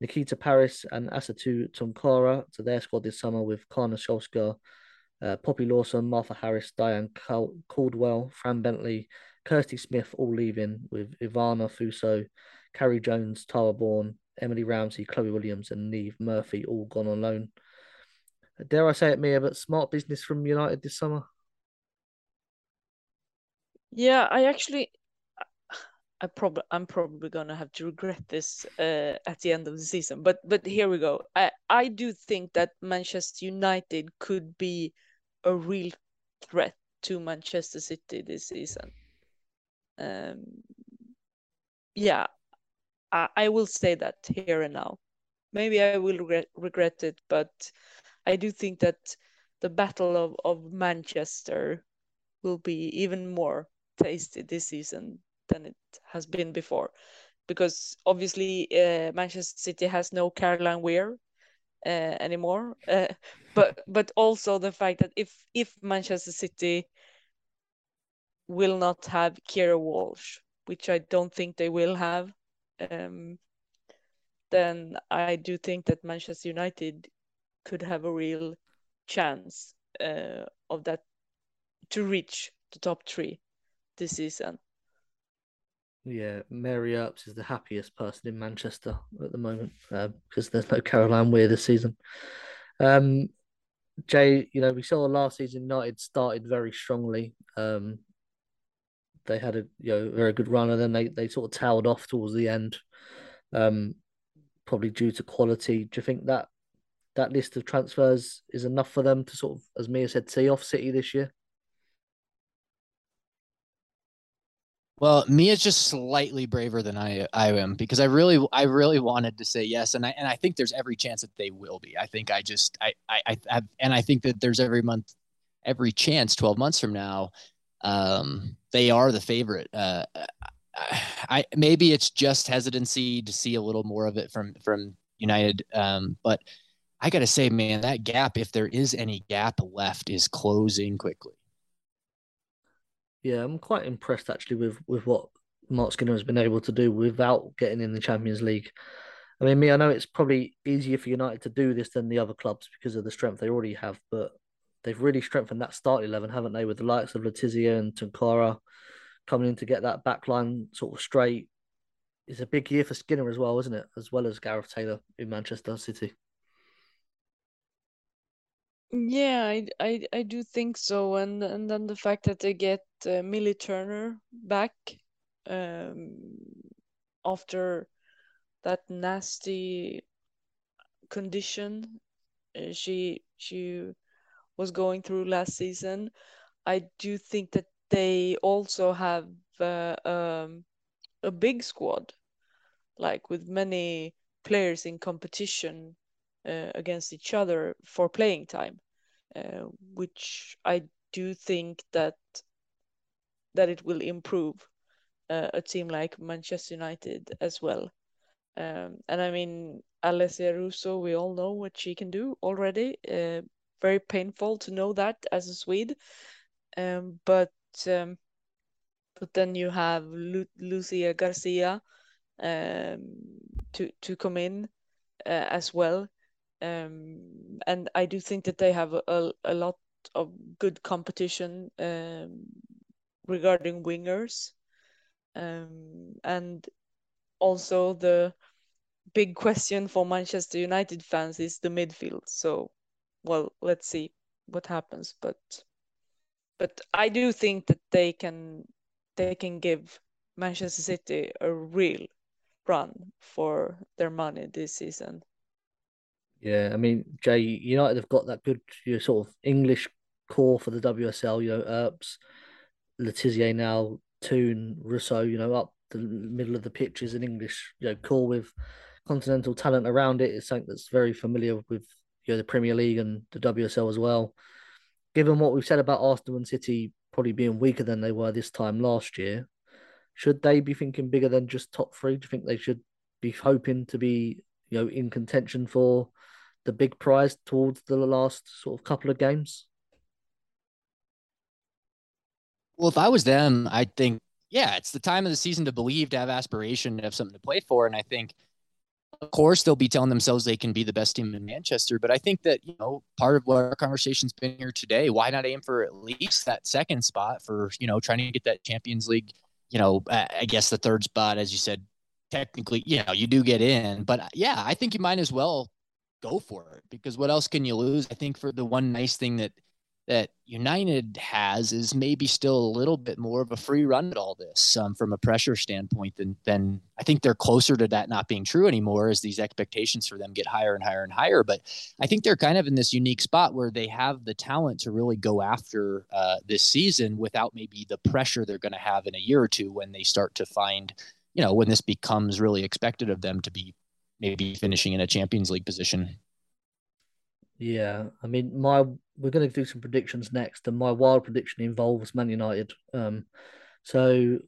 Nikita Parris, and Asatou Tounkara to their squad this summer with Kana Solskjaer, uh, Poppy Lawson, Martha Harris, Diane Caldwell, Fran Bentley, Kirsty Smith all leaving with Ivana Fuso, Carrie Jones, Tara Bourne, Emily Ramsey, Chloe Williams, and Neve Murphy all gone on loan dare I say it, Mia, but smart business from United this summer. Yeah, I actually, I probably, I'm probably gonna have to regret this uh, at the end of the season. But but here we go. I I do think that Manchester United could be a real threat to Manchester City this season. Um, yeah, I, will say that here and now. Maybe I will regret regret it, but I do think that the Battle of, of Manchester will be even more tasty this season than it has been before, because obviously uh, Manchester City has no Caroline Weir uh, anymore, (laughs) uh, but but also the fact that if if Manchester City will not have Keira Walsh, which I don't think they will have, um, then I do think that Manchester United could have a real chance uh, of that to reach the top three this season. Yeah, Mary Earps is the happiest person in Manchester at the moment uh, because there's no Caroline Weir this season. Um, Jay, you know, we saw last season United started very strongly. Um, they had a you know very good run, and then they, they sort of tailed off towards the end, um, probably due to quality. Do you think that that list of transfers is enough for them to sort of, as Mia said, see off City this year? Well, Mia's just slightly braver than I I am because I really I really wanted to say yes, and I and I think there's every chance that they will be. I think I just I I, I have, and I think that there's every month, every chance, twelve months from now, um, they are the favorite. Uh, I maybe it's just hesitancy to see a little more of it from from United, um, but I got to say, man, that gap, if there is any gap left, is closing quickly. Yeah, I'm quite impressed actually with with what Mark Skinner has been able to do without getting in the Champions League. I mean, me, I know it's probably easier for United to do this than the other clubs because of the strength they already have, but they've really strengthened that start eleven, haven't they? With the likes of Le Tissier and Tounkara coming in to get that back line sort of straight. It's a big year for Skinner as well, isn't it? As well as Gareth Taylor in Manchester City. Yeah, I, I, I do think so, and and then the fact that they get uh, Millie Turner back um, after that nasty condition uh, she she was going through last season, I do think that they also have uh, um, a big squad, like with many players in competition uh, against each other for playing time, uh, which I do think that that it will improve uh, a team like Manchester United as well. Um, and I mean, Alessia Russo, we all know what she can do already. Uh, very painful to know that as a Swede. Um, but um, but then you have Lu- Lucia Garcia um, to to come in uh, as well. Um, and I do think that they have a, a lot of good competition um, regarding wingers. Um, and also the big question for Manchester United fans is the midfield. So, well, let's see what happens. But but I do think that they can they can give Manchester City a real run for their money this season. Yeah, I mean, Jay, United have got that good you know, sort of English core for the WSL. You know, Earps, Le Tissier now, Toone, Russo. You know, up the middle of the pitch is an English you know core with continental talent around it. It's something that's very familiar with you know the Premier League and the WSL as well. Given what we've said about Arsenal and City probably being weaker than they were this time last year, should they be thinking bigger than just top three? Do you think they should be hoping to be you know in contention for the big prize towards the last sort of couple of games? Well, if I was them, I'd think, yeah, it's the time of the season to believe, to have aspiration, to have something to play for. And I think, of course, they'll be telling themselves they can be the best team in Manchester. But I think that, you know, part of what our conversation's been here today, why not aim for at least that second spot for, you know, trying to get that Champions League, you know, I guess the third spot, as you said, technically, you know, you do get in. But uh, yeah, I think you might as well go for it because what else can you lose? I think for the one nice thing that that United has is maybe still a little bit more of a free run at all this um, from a pressure standpoint than than I think they're closer to that not being true anymore as these expectations for them get higher and higher and higher. But I think they're kind of in this unique spot where they have the talent to really go after uh, this season without maybe the pressure they're going to have in a year or two when they start to find, you know, when this becomes really expected of them to be maybe finishing in a Champions League position. Yeah, I mean, my we're going to do some predictions next, and my wild prediction involves Man United. Um, so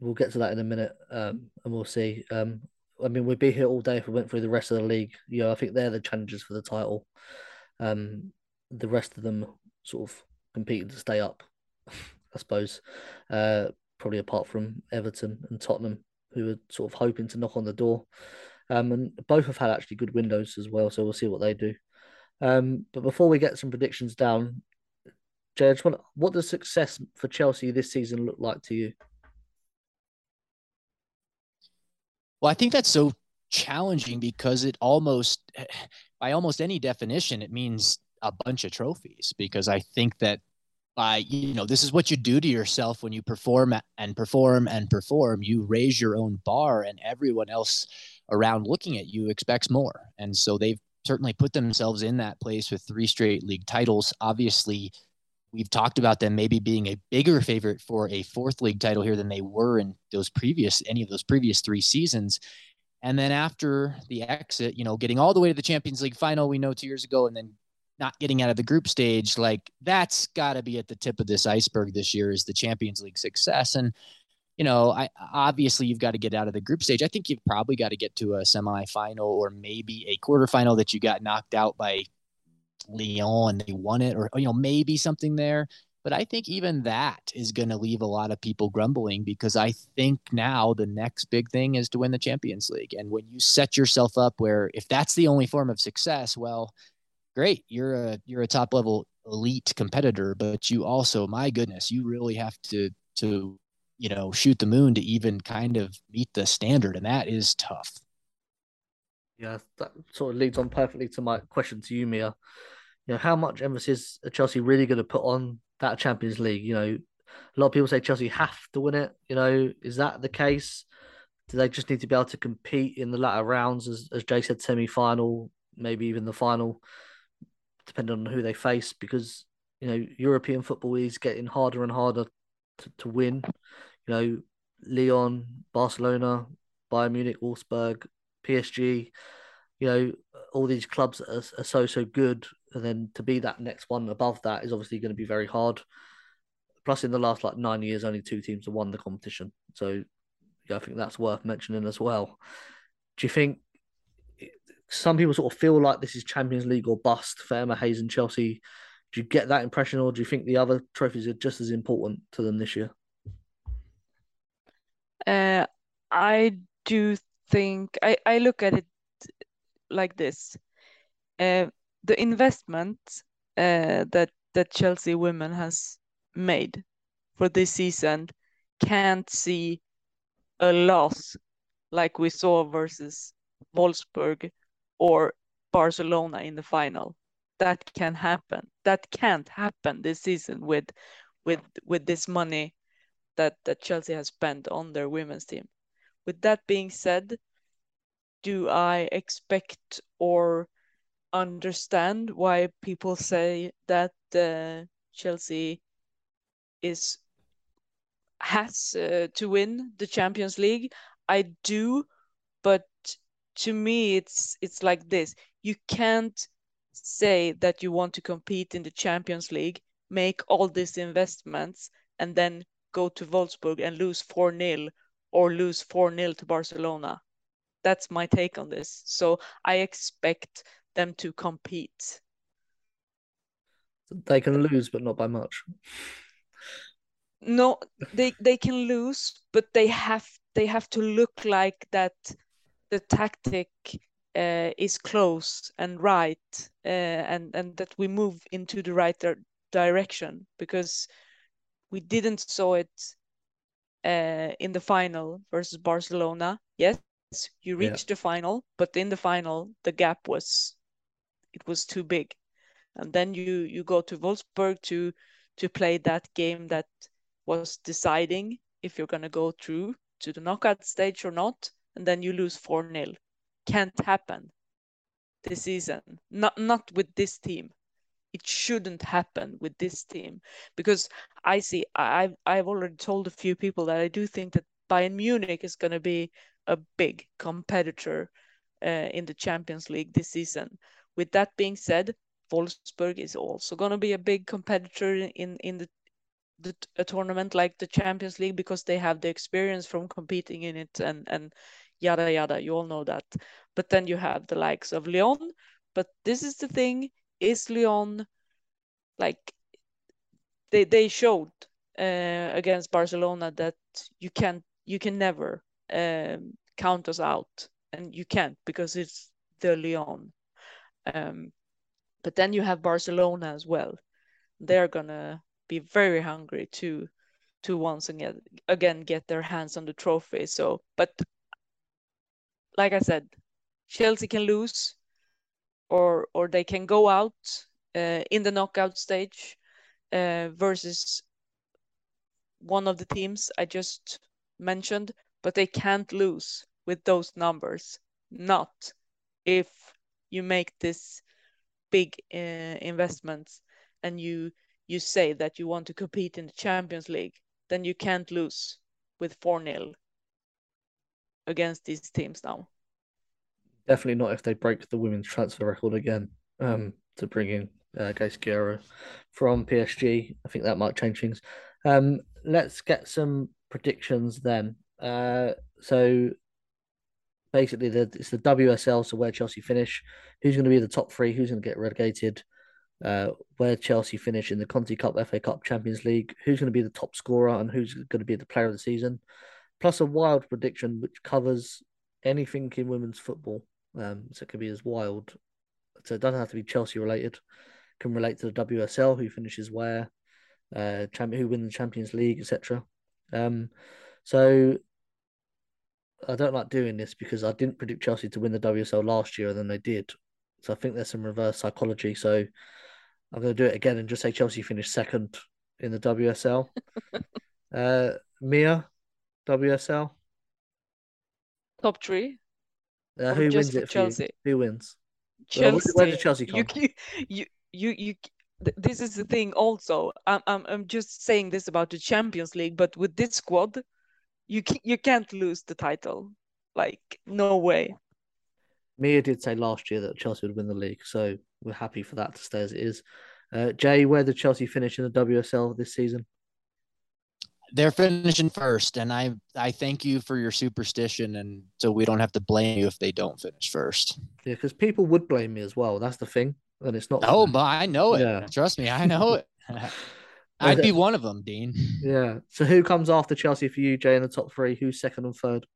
we'll get to that in a minute, um, and we'll see. Um, I mean, we'd be here all day if we went through the rest of the league. You know, I think they're the challengers for the title. Um, the rest of them sort of competing to stay up, (laughs) I suppose. Uh, probably apart from Everton and Tottenham, who are sort of hoping to knock on the door. Um, and both have had actually good windows as well, so we'll see what they do. Um, but before we get some predictions down, Jay, I just want, what does success for Chelsea this season look like to you? Well, I think that's so challenging because it almost, (sighs) by almost any definition, it means a bunch of trophies. Because I think that by, you know, this is what you do to yourself when you perform and perform and perform. You raise your own bar, and everyone else around looking at you expects more. And so they've certainly put themselves in that place with three straight league titles. Obviously, we've talked about them maybe being a bigger favorite for a fourth league title here than they were in those previous any of those previous three seasons. And then after the exit, you know, getting all the way to the Champions League final, we know two years ago, and then not getting out of the group stage, like that's got to be at the tip of this iceberg this year is the Champions League success. And, you know, I obviously you've got to get out of the group stage. I think you've probably got to get to a semifinal or maybe a quarterfinal that you got knocked out by Lyon and they won it, or you know maybe something there. But I think even that is going to leave a lot of people grumbling because I think now the next big thing is to win the Champions League. And when you set yourself up where if that's the only form of success, well, great, you're a you're a top level elite competitor, but you also, my goodness, you really have to to you know shoot the moon to even kind of meet the standard, and that is tough. Yeah, that sort of leads on perfectly to my question to you, Mia. You know, how much emphasis are Chelsea really going to put on that Champions League? You know, a lot of people say Chelsea have to win it. You know, is that the case? Do they just need to be able to compete in the latter rounds, as as Jay said, semi final, maybe even the final, depending on who they face? Because you know, European football is getting harder and harder to, to win. You know, Lyon, Barcelona, Bayern Munich, Wolfsburg, PSG, you know, all these clubs are, are so so good, and then to be that next one above that is obviously going to be very hard. Plus, in the last like nine years, only two teams have won the competition, so yeah, I think that's worth mentioning as well. Do you think some people sort of feel like this is Champions League or bust for Emma Hayes and Chelsea? Do you get that impression, or do you think the other trophies are just as important to them this year? Uh, I do think I, I look at it like this. Uh, the investment uh, that that Chelsea women has made for this season can't see a loss like we saw versus Wolfsburg or Barcelona in the final. That can happen. That can't happen this season with with with this money that that Chelsea has spent on their women's team. With that being said, do I expect or understand why people say that uh, Chelsea is has uh, to win the Champions League? I do, but to me it's it's like this. You can't say that you want to compete in the Champions League, make all these investments and then go to Wolfsburg and lose 4-0 or lose 4 0 to Barcelona. That's my take on this. So I expect them to compete. They can lose, but not by much. No, they they can lose, but they have they have to look like that. The tactic uh, is close and right, uh, and and that we move into the right di- direction because we didn't saw it uh, in the final versus Barcelona. Yes, you reached yeah. the final, but in the final the gap was it was too big, and then you you go to Wolfsburg to to play that game that was deciding if you're gonna go through to the knockout stage or not, and then you lose four 0 Can't happen this season. Not not with this team it shouldn't happen with this team because I see I've I've already told a few people that I do think that Bayern Munich is going to be a big competitor uh, in the Champions League this season. With that being said, Wolfsburg is also going to be a big competitor in in the the, a tournament like the Champions League because they have the experience from competing in it and and yada yada. You all know that. But then you have the likes of Lyon. But this is the thing: is Lyon like they they showed uh, against Barcelona that you can't, you can never um, count us out, and you can't because it's the Lyon. Um, but then you have Barcelona as well. They're gonna be very hungry to to once again again get their hands on the trophy. So, but like I said, Chelsea can lose, or or they can go out uh, in the knockout stage uh, versus one of the teams I just mentioned, but they can't lose with those numbers. Not if you make this big uh, investments and you you say that you want to compete in the Champions League, then you can't lose with 4 0 against these teams now. Definitely not if they break the women's transfer record again um, to bring in uh, Grace from PSG. I think that might change things. Um, let's get some predictions then. Uh, so basically, the, it's the WSL, so where Chelsea finish, who's going to be the top three, who's going to get relegated, uh, where Chelsea finish in the Conti Cup, FA Cup, Champions League, who's going to be the top scorer, and who's going to be the player of the season, plus a wild prediction which covers anything in women's football. Um, so it could be as wild. So it doesn't have to be Chelsea related. Can relate to the WSL, who finishes where, uh, champion, who win the Champions League, etc. Um, so I don't like doing this because I didn't predict Chelsea to win the WSL last year, and then they did. So I think there's some reverse psychology. So I'm going to do it again and just say Chelsea finished second in the WSL. (laughs) uh, Mia, WSL. Top three. Uh, who wins it for Chelsea? You? Who wins? Chelsea. Where, does Chelsea come? You, you, you, you, this is the thing. Also, I'm, I'm, I'm just saying this about the Champions League, but with this squad, you, you can't lose the title. Like, no way. Mia did say last year that Chelsea would win the league, so we're happy for that to stay as it is. Uh, Jay, where did Chelsea finish in the WSL this season? They're finishing first, and I I thank you for your superstition, and so we don't have to blame you if they don't finish first. Yeah, because people would blame me as well. That's the thing, and it's not. Oh, but I know it. Yeah. Trust me, I know it. (laughs) I'd be one of them, Dean. Yeah. So who comes after Chelsea for you, Jay, in the top three? Who's second and third?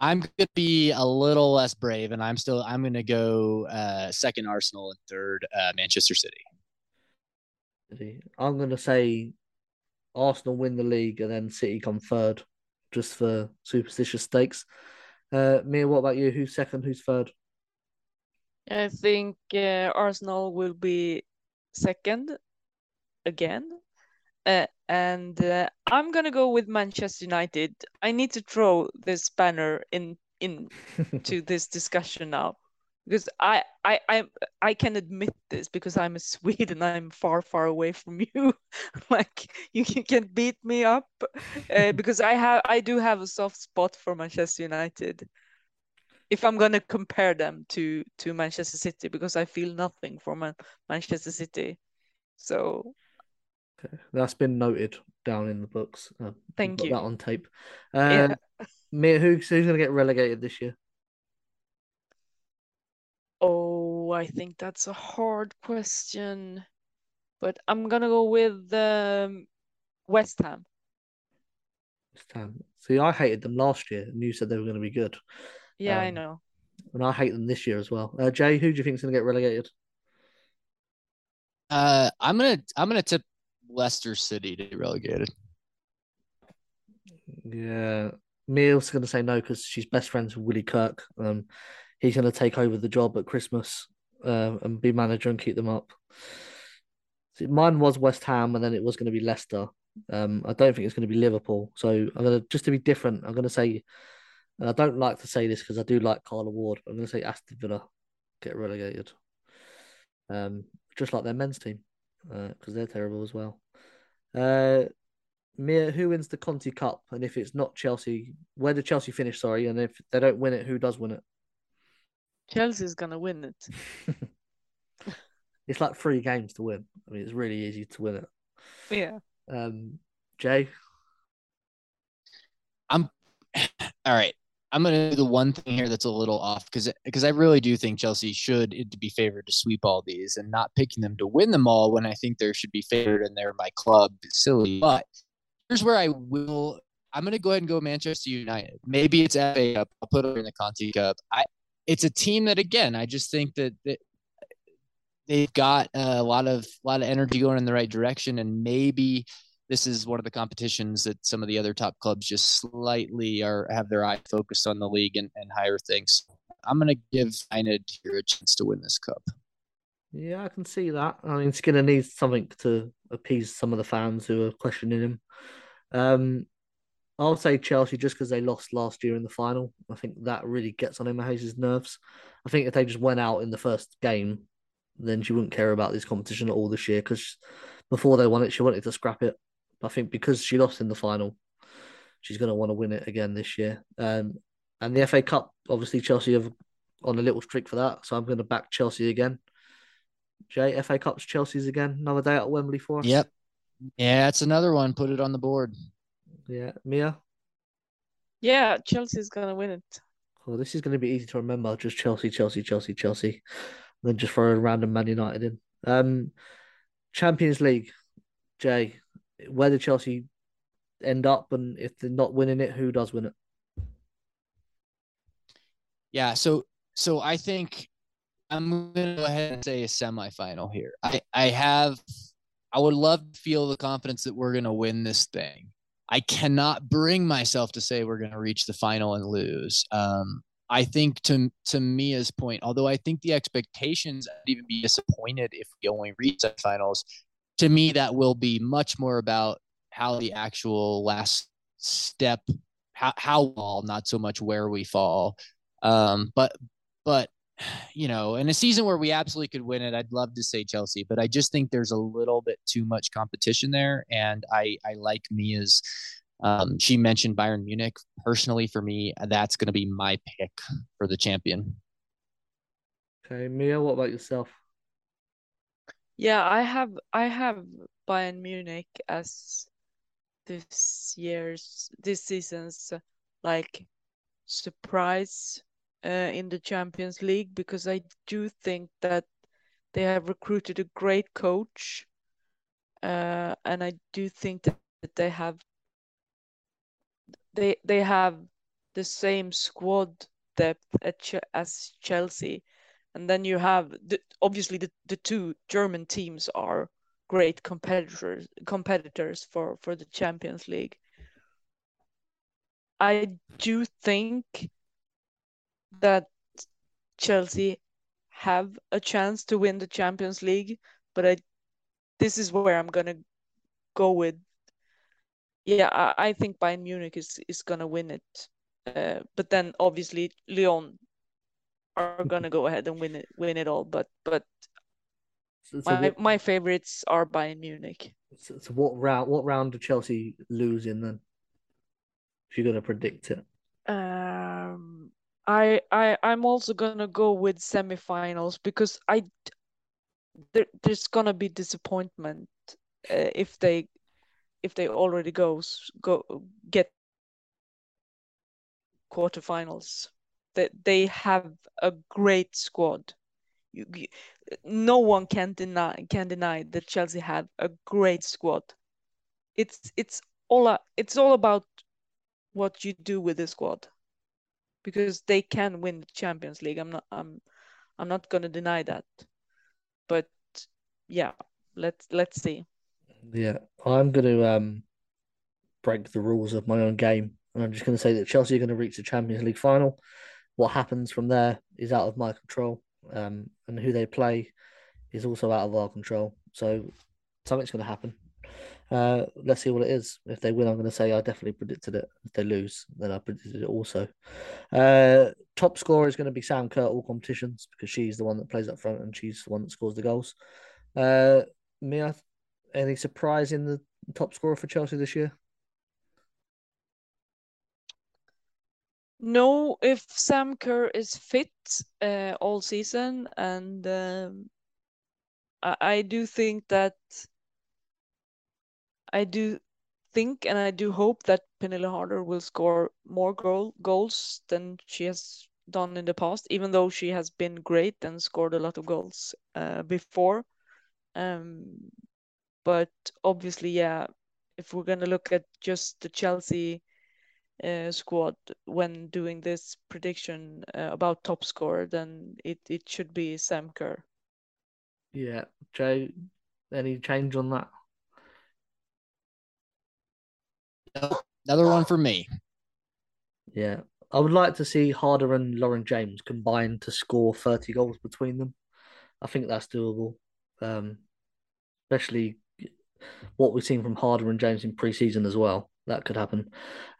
I'm gonna be a little less brave, and I'm still I'm gonna go uh, second Arsenal and third uh, Manchester City. I'm gonna say Arsenal win the league and then City come third, just for superstitious stakes. Uh, Mia, what about you? Who's second? Who's third? I think uh, Arsenal will be second again. Uh, and uh, I'm gonna go with Manchester United. I need to throw this banner in in (laughs) to this discussion now because I, I I I can admit this because I'm a Swede and I'm far far away from (laughs) you. like you, you can beat me up uh, (laughs) because I have I do have a soft spot for Manchester United. If I'm gonna compare them to to Manchester City because I feel nothing for Man- Manchester City, so Okay. That's been noted down in the books. Uh, Thank got you. That on tape. Uh, Yeah. Mia, who's who's going to get relegated this year? Oh, I think that's a hard question, but I'm gonna go with um, West Ham. West Ham. See, I hated them last year, and you said they were going to be good, Yeah, I Um, know. and I hate them this year as well. Uh, Jay, who do you think is going to get relegated? Uh, I'm gonna I'm gonna tip Leicester City to get relegated. Yeah, Mia's going to say no because she's best friends with Willie Kirk. Um, he's going to take over the job at Christmas uh, and be manager and keep them up. See, mine was West Ham, and then it was going to be Leicester. Um, I don't think it's going to be Liverpool. So I'm going to just to be different. I'm going to say, and I don't like to say this because I do like Carla Ward. But I'm going to say Aston Villa get relegated. Um, just like their men's team, because they're terrible as well. Uh, Mia, who wins the Conti Cup? And if it's not Chelsea, where did Chelsea finish? Sorry, and if they don't win it, who does win it? Chelsea's gonna win it. It's like three games to win. I mean, it's really easy to win it. Yeah. Um, Jay, I'm (clears throat) all right. I'm gonna do the one thing here that's a little off because because I really do think Chelsea should to be favored to sweep all these and not picking them to win them all when I think they should be favored and they're my club. Silly, but here's where I will. I'm gonna go ahead and go Manchester United. Maybe it's FA Cup. I'll put it in the Conti Cup. I. It's a team that again I just think that, that they've got a lot of a lot of energy going in the right direction and maybe this is one of the competitions that some of the other top clubs just slightly are have their eye focused on the league and, and higher things. I'm gonna give United here a chance to win this cup. Yeah, I can see that. I mean, Skinner needs something to appease some of the fans who are questioning him. Um, I'll say Chelsea just because they lost last year in the final. I think that really gets on Emma Hayes' nerves. I think if they just went out in the first game, then she wouldn't care about this competition at all this year because before they won it, she wanted to scrap it. I think because she lost in the final, she's going to want to win it again this year. Um, and the FA Cup, obviously, Chelsea have on a little streak for that. So I'm going to back Chelsea again. Jay, FA Cup's Chelsea's again. Another day at Wembley for us. Yep. Yeah, it's another one. Put it on the board. Yeah. Mia? Yeah, Chelsea's going to win it. Well, this is going to be easy to remember. Just Chelsea, Chelsea, Chelsea, Chelsea. And then just throw a random Man United in. Um, Champions League. Jay, where did Chelsea end up? And if they're not winning it, who does win it? Yeah, so so I think I'm gonna go ahead and say a semifinal here. I I have I would love to feel the confidence that we're gonna win this thing. I cannot bring myself to say we're gonna reach the final and lose. Um, I think to to Mia's point, although I think the expectations I'd even be disappointed if we only reach the finals. To me, that will be much more about how the actual last step, how how fall, not so much where we fall. Um, but but you know, in a season where we absolutely could win it, I'd love to say Chelsea, but I just think there's a little bit too much competition there, and I I like Mia's. Um, she mentioned Bayern Munich. Personally, for me, that's going to be my pick for the champion. Okay, Mia, what about yourself? Yeah, I have I have Bayern Munich as this year's this season's like surprise uh, in the Champions League because I do think that they have recruited a great coach, uh, and I do think that, that they have they they have the same squad depth as Chelsea, and then you have the, obviously the, the two German teams are great competitors competitors for for the Champions League. I do think that Chelsea have a chance to win the Champions League, but I this is where I'm gonna go with. Yeah, I, I think Bayern Munich is is gonna win it, uh, but then obviously Lyon are gonna go ahead and win it win it all. But but So, so my what, my favorites are Bayern Munich. so, so what round? What round do Chelsea lose in then? If you're to predict it, Um, I I I'm also gonna go with semifinals because I there, there's gonna be disappointment uh, if they if they already goes go get quarterfinals. That they have a great squad. You, you, no one can deny can deny that Chelsea have a great squad. It's it's all it's all about what you do with the squad because they can win the Champions League. I'm not I'm I'm not gonna deny that. But yeah, let's let's see. yeah, I'm going to um break the rules of my own game, and I'm just going to say that Chelsea are going to reach the Champions League final. What happens from there is out of my control, um, and who they play is also out of our control. So something's going to happen. Uh, let's see what it is. If they win, I'm going to say I definitely predicted it. If they lose, then I predicted it also. Uh, top scorer is going to be Sam Kerr all competitions because she's the one that plays up front and she's the one that scores the goals. Uh, Mia, any surprise in the top scorer for Chelsea this year? No, if Sam Kerr is fit uh, all season, and um, I, I do think that I do think and I do hope that Pernille Harder will score more goal goals than she has done in the past, even though she has been great and scored a lot of goals uh, before. Um, but obviously, yeah, if we're gonna look at just the Chelsea uh, squad when doing this prediction uh, about top scorer, then it, it should be Sam Kerr. Yeah, Joe, any change on that? Another one for me. Yeah, I would like to see Harder and Lauren James combine to score 30 goals between them. I think that's doable, um, especially what we've seen from Harder and James in pre-season as well. That could happen.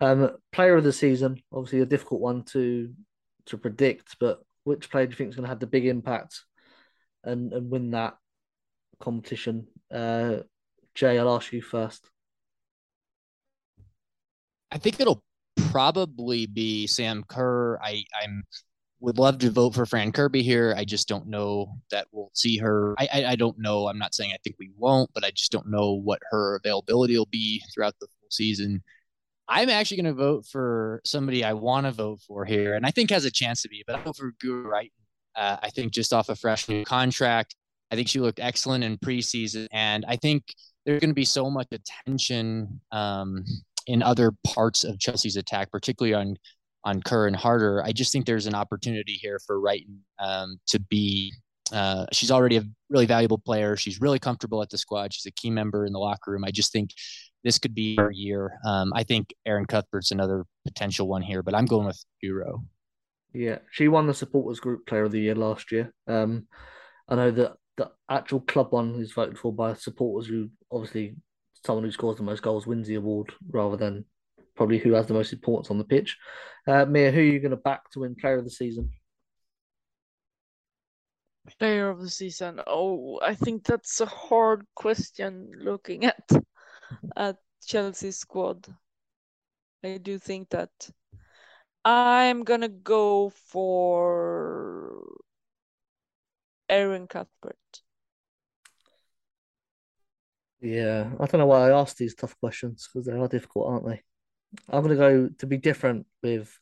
Um, player of the season, obviously a difficult one to to predict, but which player do you think is going to have the big impact and, and win that competition? Uh, Jay, I'll ask you first. I think it'll probably be Sam Kerr. I I'm would love to vote for Fran Kirby here. I just don't know that we'll see her. I, I, I don't know. I'm not saying I think we won't, but I just don't know what her availability will be throughout the full season. I'm actually going to vote for somebody I want to vote for here, and I think has a chance to be. But I vote for Guro Reiten. Uh, I think just off a fresh new contract, I think she looked excellent in preseason, and I think there's going to be so much attention um, in other parts of Chelsea's attack, particularly on on Kerr and Harder. I just think there's an opportunity here for Reiten um, to be. Uh, she's already a really valuable player. She's really comfortable at the squad. She's a key member in the locker room. I just think this could be her year. Um, I think Erin Cuthbert's another potential one here, but I'm going with Guro. Yeah, she won the supporters group player of the year last year. Um, I know that the actual club one is voted for by supporters who obviously someone who scores the most goals wins the award rather than probably who has the most importance on the pitch. Uh, Mia, who are you going to back to win Player of the Season? Player of the season. Oh, I think that's a hard question looking at (laughs) at Chelsea's squad. I do think that I'm gonna go for Erin Cuthbert. Yeah, I don't know why I asked these tough questions because they are difficult, aren't they? I'm going to go to be different with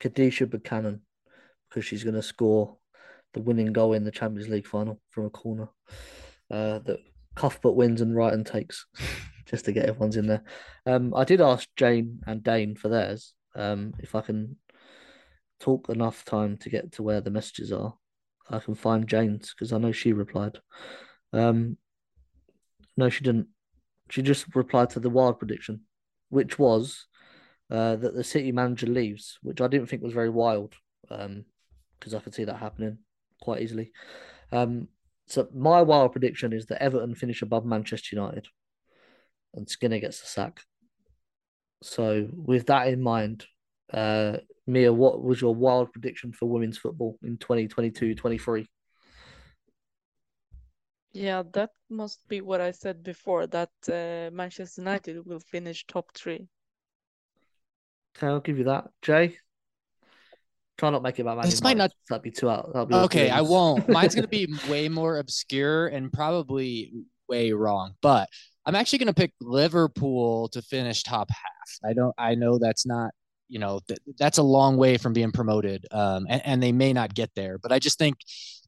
Kadeisha Buchanan because she's going to score the winning goal in the Champions League final from a corner uh, that Cuthbert wins and Reiten takes (laughs) just to get everyone's in there. Um, I did ask Jane and Dane for theirs um, if I can talk enough time to get to where the messages are. I can find Jane's because I know she replied. Um, no, she didn't. She just replied to the wild prediction, which was uh, that the City manager leaves, which I didn't think was very wild because um, I could see that happening quite easily. Um, so my wild prediction is that Everton finish above Manchester United, and Skinner gets the sack. So with that in mind, uh, Mia, what was your wild prediction for women's football in 2022-23? Yeah, that must be what I said before that uh, Manchester United will finish top three. Okay, I'll give you that. Jay? Try not make it about Man This might United. not- That'd be too out. That'd be Okay, I won't. (laughs) Mine's going to be way more obscure and probably way wrong, but I'm actually going to pick Liverpool to finish top half. I don't. I know that's not. You know, th- that's a long way from being promoted, um, and, and they may not get there. But I just think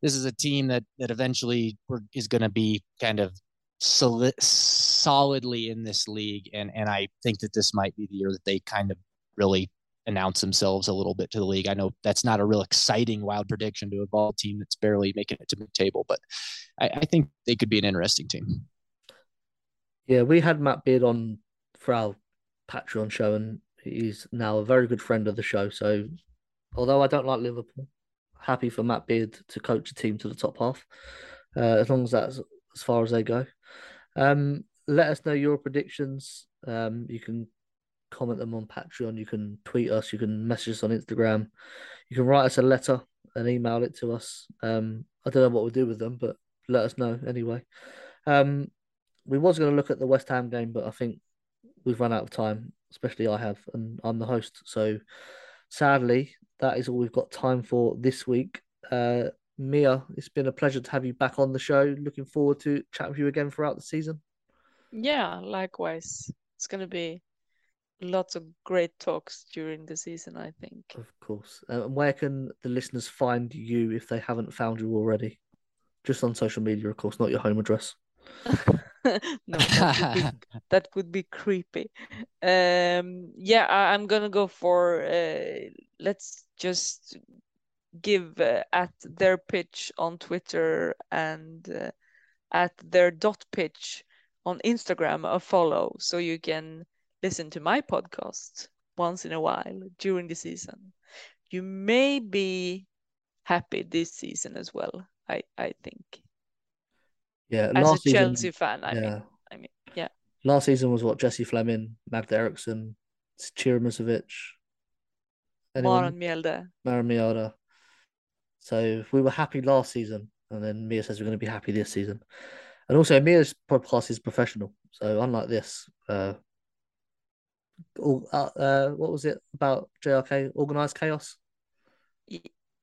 this is a team that that eventually is going to be kind of soli- solidly in this league, and and I think that this might be the year that they kind of really announce themselves a little bit to the league. I know that's not a real exciting wild prediction to a ball team that's barely making it to the table, but I, I think they could be an interesting team. Yeah, we had Matt Beard on for our Patreon show, and he's now a very good friend of the show. So, although I don't like Liverpool, happy for Matt Beard to coach a team to the top half, uh, as long as that's as far as they go. Um, let us know your predictions. Um, you can comment them on Patreon. You can tweet us. You can message us on Instagram. You can write us a letter and email it to us. Um, I don't know what we'll do with them, but let us know anyway. Um, we was going to look at the West Ham game, but I think we've run out of time, especially I have, and I'm the host. So sadly, that is all we've got time for this week. Uh, Mia, it's been a pleasure to have you back on the show. Looking forward to chatting with you again throughout the season. Yeah, likewise. It's gonna be lots of great talks during the season, I think. Of course. Uh, and where can the listeners find you if they haven't found you already? Just on social media, of course, not your home address. (laughs) (laughs) no, that would, be, (laughs) (laughs) that would be creepy. Um, yeah, I, am gonna go for. Uh, let's just give uh, at their pitch on Twitter and uh, at their dot pitch on Instagram a follow, so you can listen to my podcast once in a while during the season. You may be happy this season as well. I I think. Yeah, as a last season, Chelsea fan, I yeah. mean, I mean, yeah. Last season was what Jessie Fleming, Magda Eriksson, Musovic, Maren Mjelde. Maren Mjelde. So we were happy last season, and then Mia says we're going to be happy this season. And also, Mia's podcast is professional. So unlike this, uh, all, uh, uh, what was it about JRK? Organized chaos.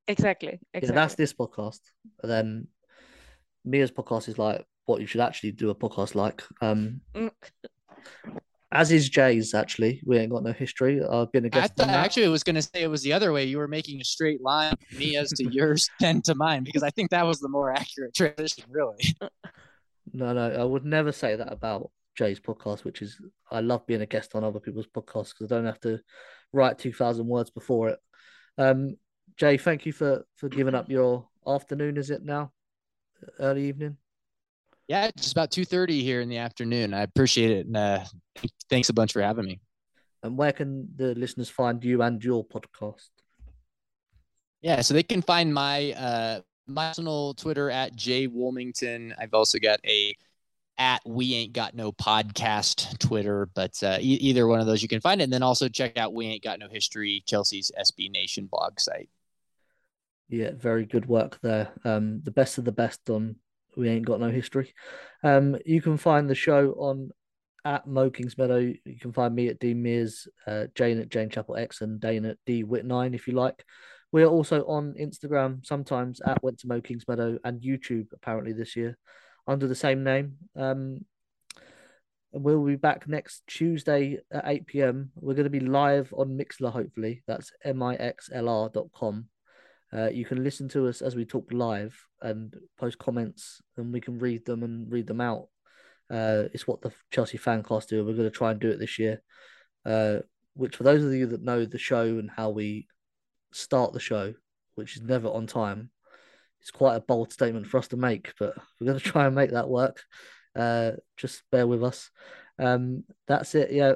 Exactly. Exactly. Yeah, that's this podcast. And then Mia's podcast is like what you should actually do a podcast like. Um, Mm. as is Jay's actually. We ain't got no history. I've been a guest. thought on that. actually I was going to say it was the other way. You were making a straight line, from me as to (laughs) yours, then to mine, because I think that was the more accurate transition, really. No, no, I would never say that about Jay's podcast, which is I love being a guest on other people's podcasts because I don't have to write two thousand words before it. Um, Jay, thank you for for giving up your afternoon. Is it now? Early evening. Yeah, it's just about two thirty here in the afternoon. I appreciate it, and uh, thanks a bunch for having me. And where can the listeners find you and your podcast? Yeah, so they can find my uh my personal Twitter at Jay Wilmington. I've also got a at We Ain't Got No Podcast Twitter, but uh, e- either one of those you can find it. And then also check out We Ain't Got No History, Chelsea's SB Nation blog site. Yeah, very good work there. Um, the best of the best on We Ain't Got No History. Um, you can find the show on at Mo Kingsmeadow. You can find me at Dean Mears, uh, Jane at Jane Chapel X, and Dane at D Wit9 if you like. We are also on Instagram sometimes at Went to Mo Kingsmeadow and YouTube apparently this year under the same name. Um, we'll be back next Tuesday at 8 p.m. We're going to be live on Mixlr, hopefully. That's mixlr.com. Uh, you can listen to us as we talk live and post comments, and we can read them and read them out. Uh, it's what the Chelsea fan fancast do. We're going to try and do it this year. Uh, which, for those of you that know the show and how we start the show, which is never on time, it's quite a bold statement for us to make, but we're going to try and make that work. Uh, just bear with us. Um, that's it. Yeah.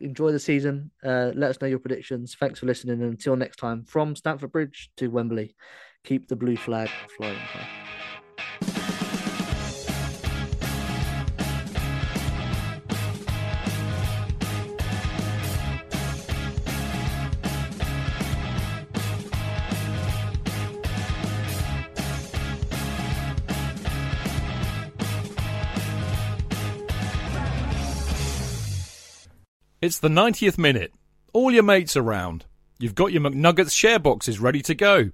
Enjoy the season. Uh, let us know your predictions. Thanks for listening. And until next time, from Stamford Bridge to Wembley, keep the blue flag flying high. It's the 90th minute. All your mates around. You've got your McNuggets share boxes ready to go.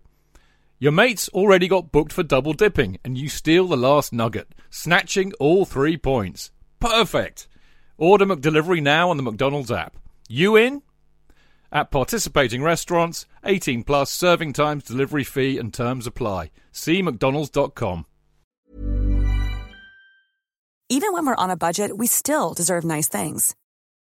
Your mates already got booked for double dipping, and you steal the last nugget, snatching all three points. Perfect! Order McDelivery now on the McDonald's app. You in? At participating restaurants, 18 plus serving times, delivery fee, and terms apply. See McDonald's.com. Even when we're on a budget, we still deserve nice things.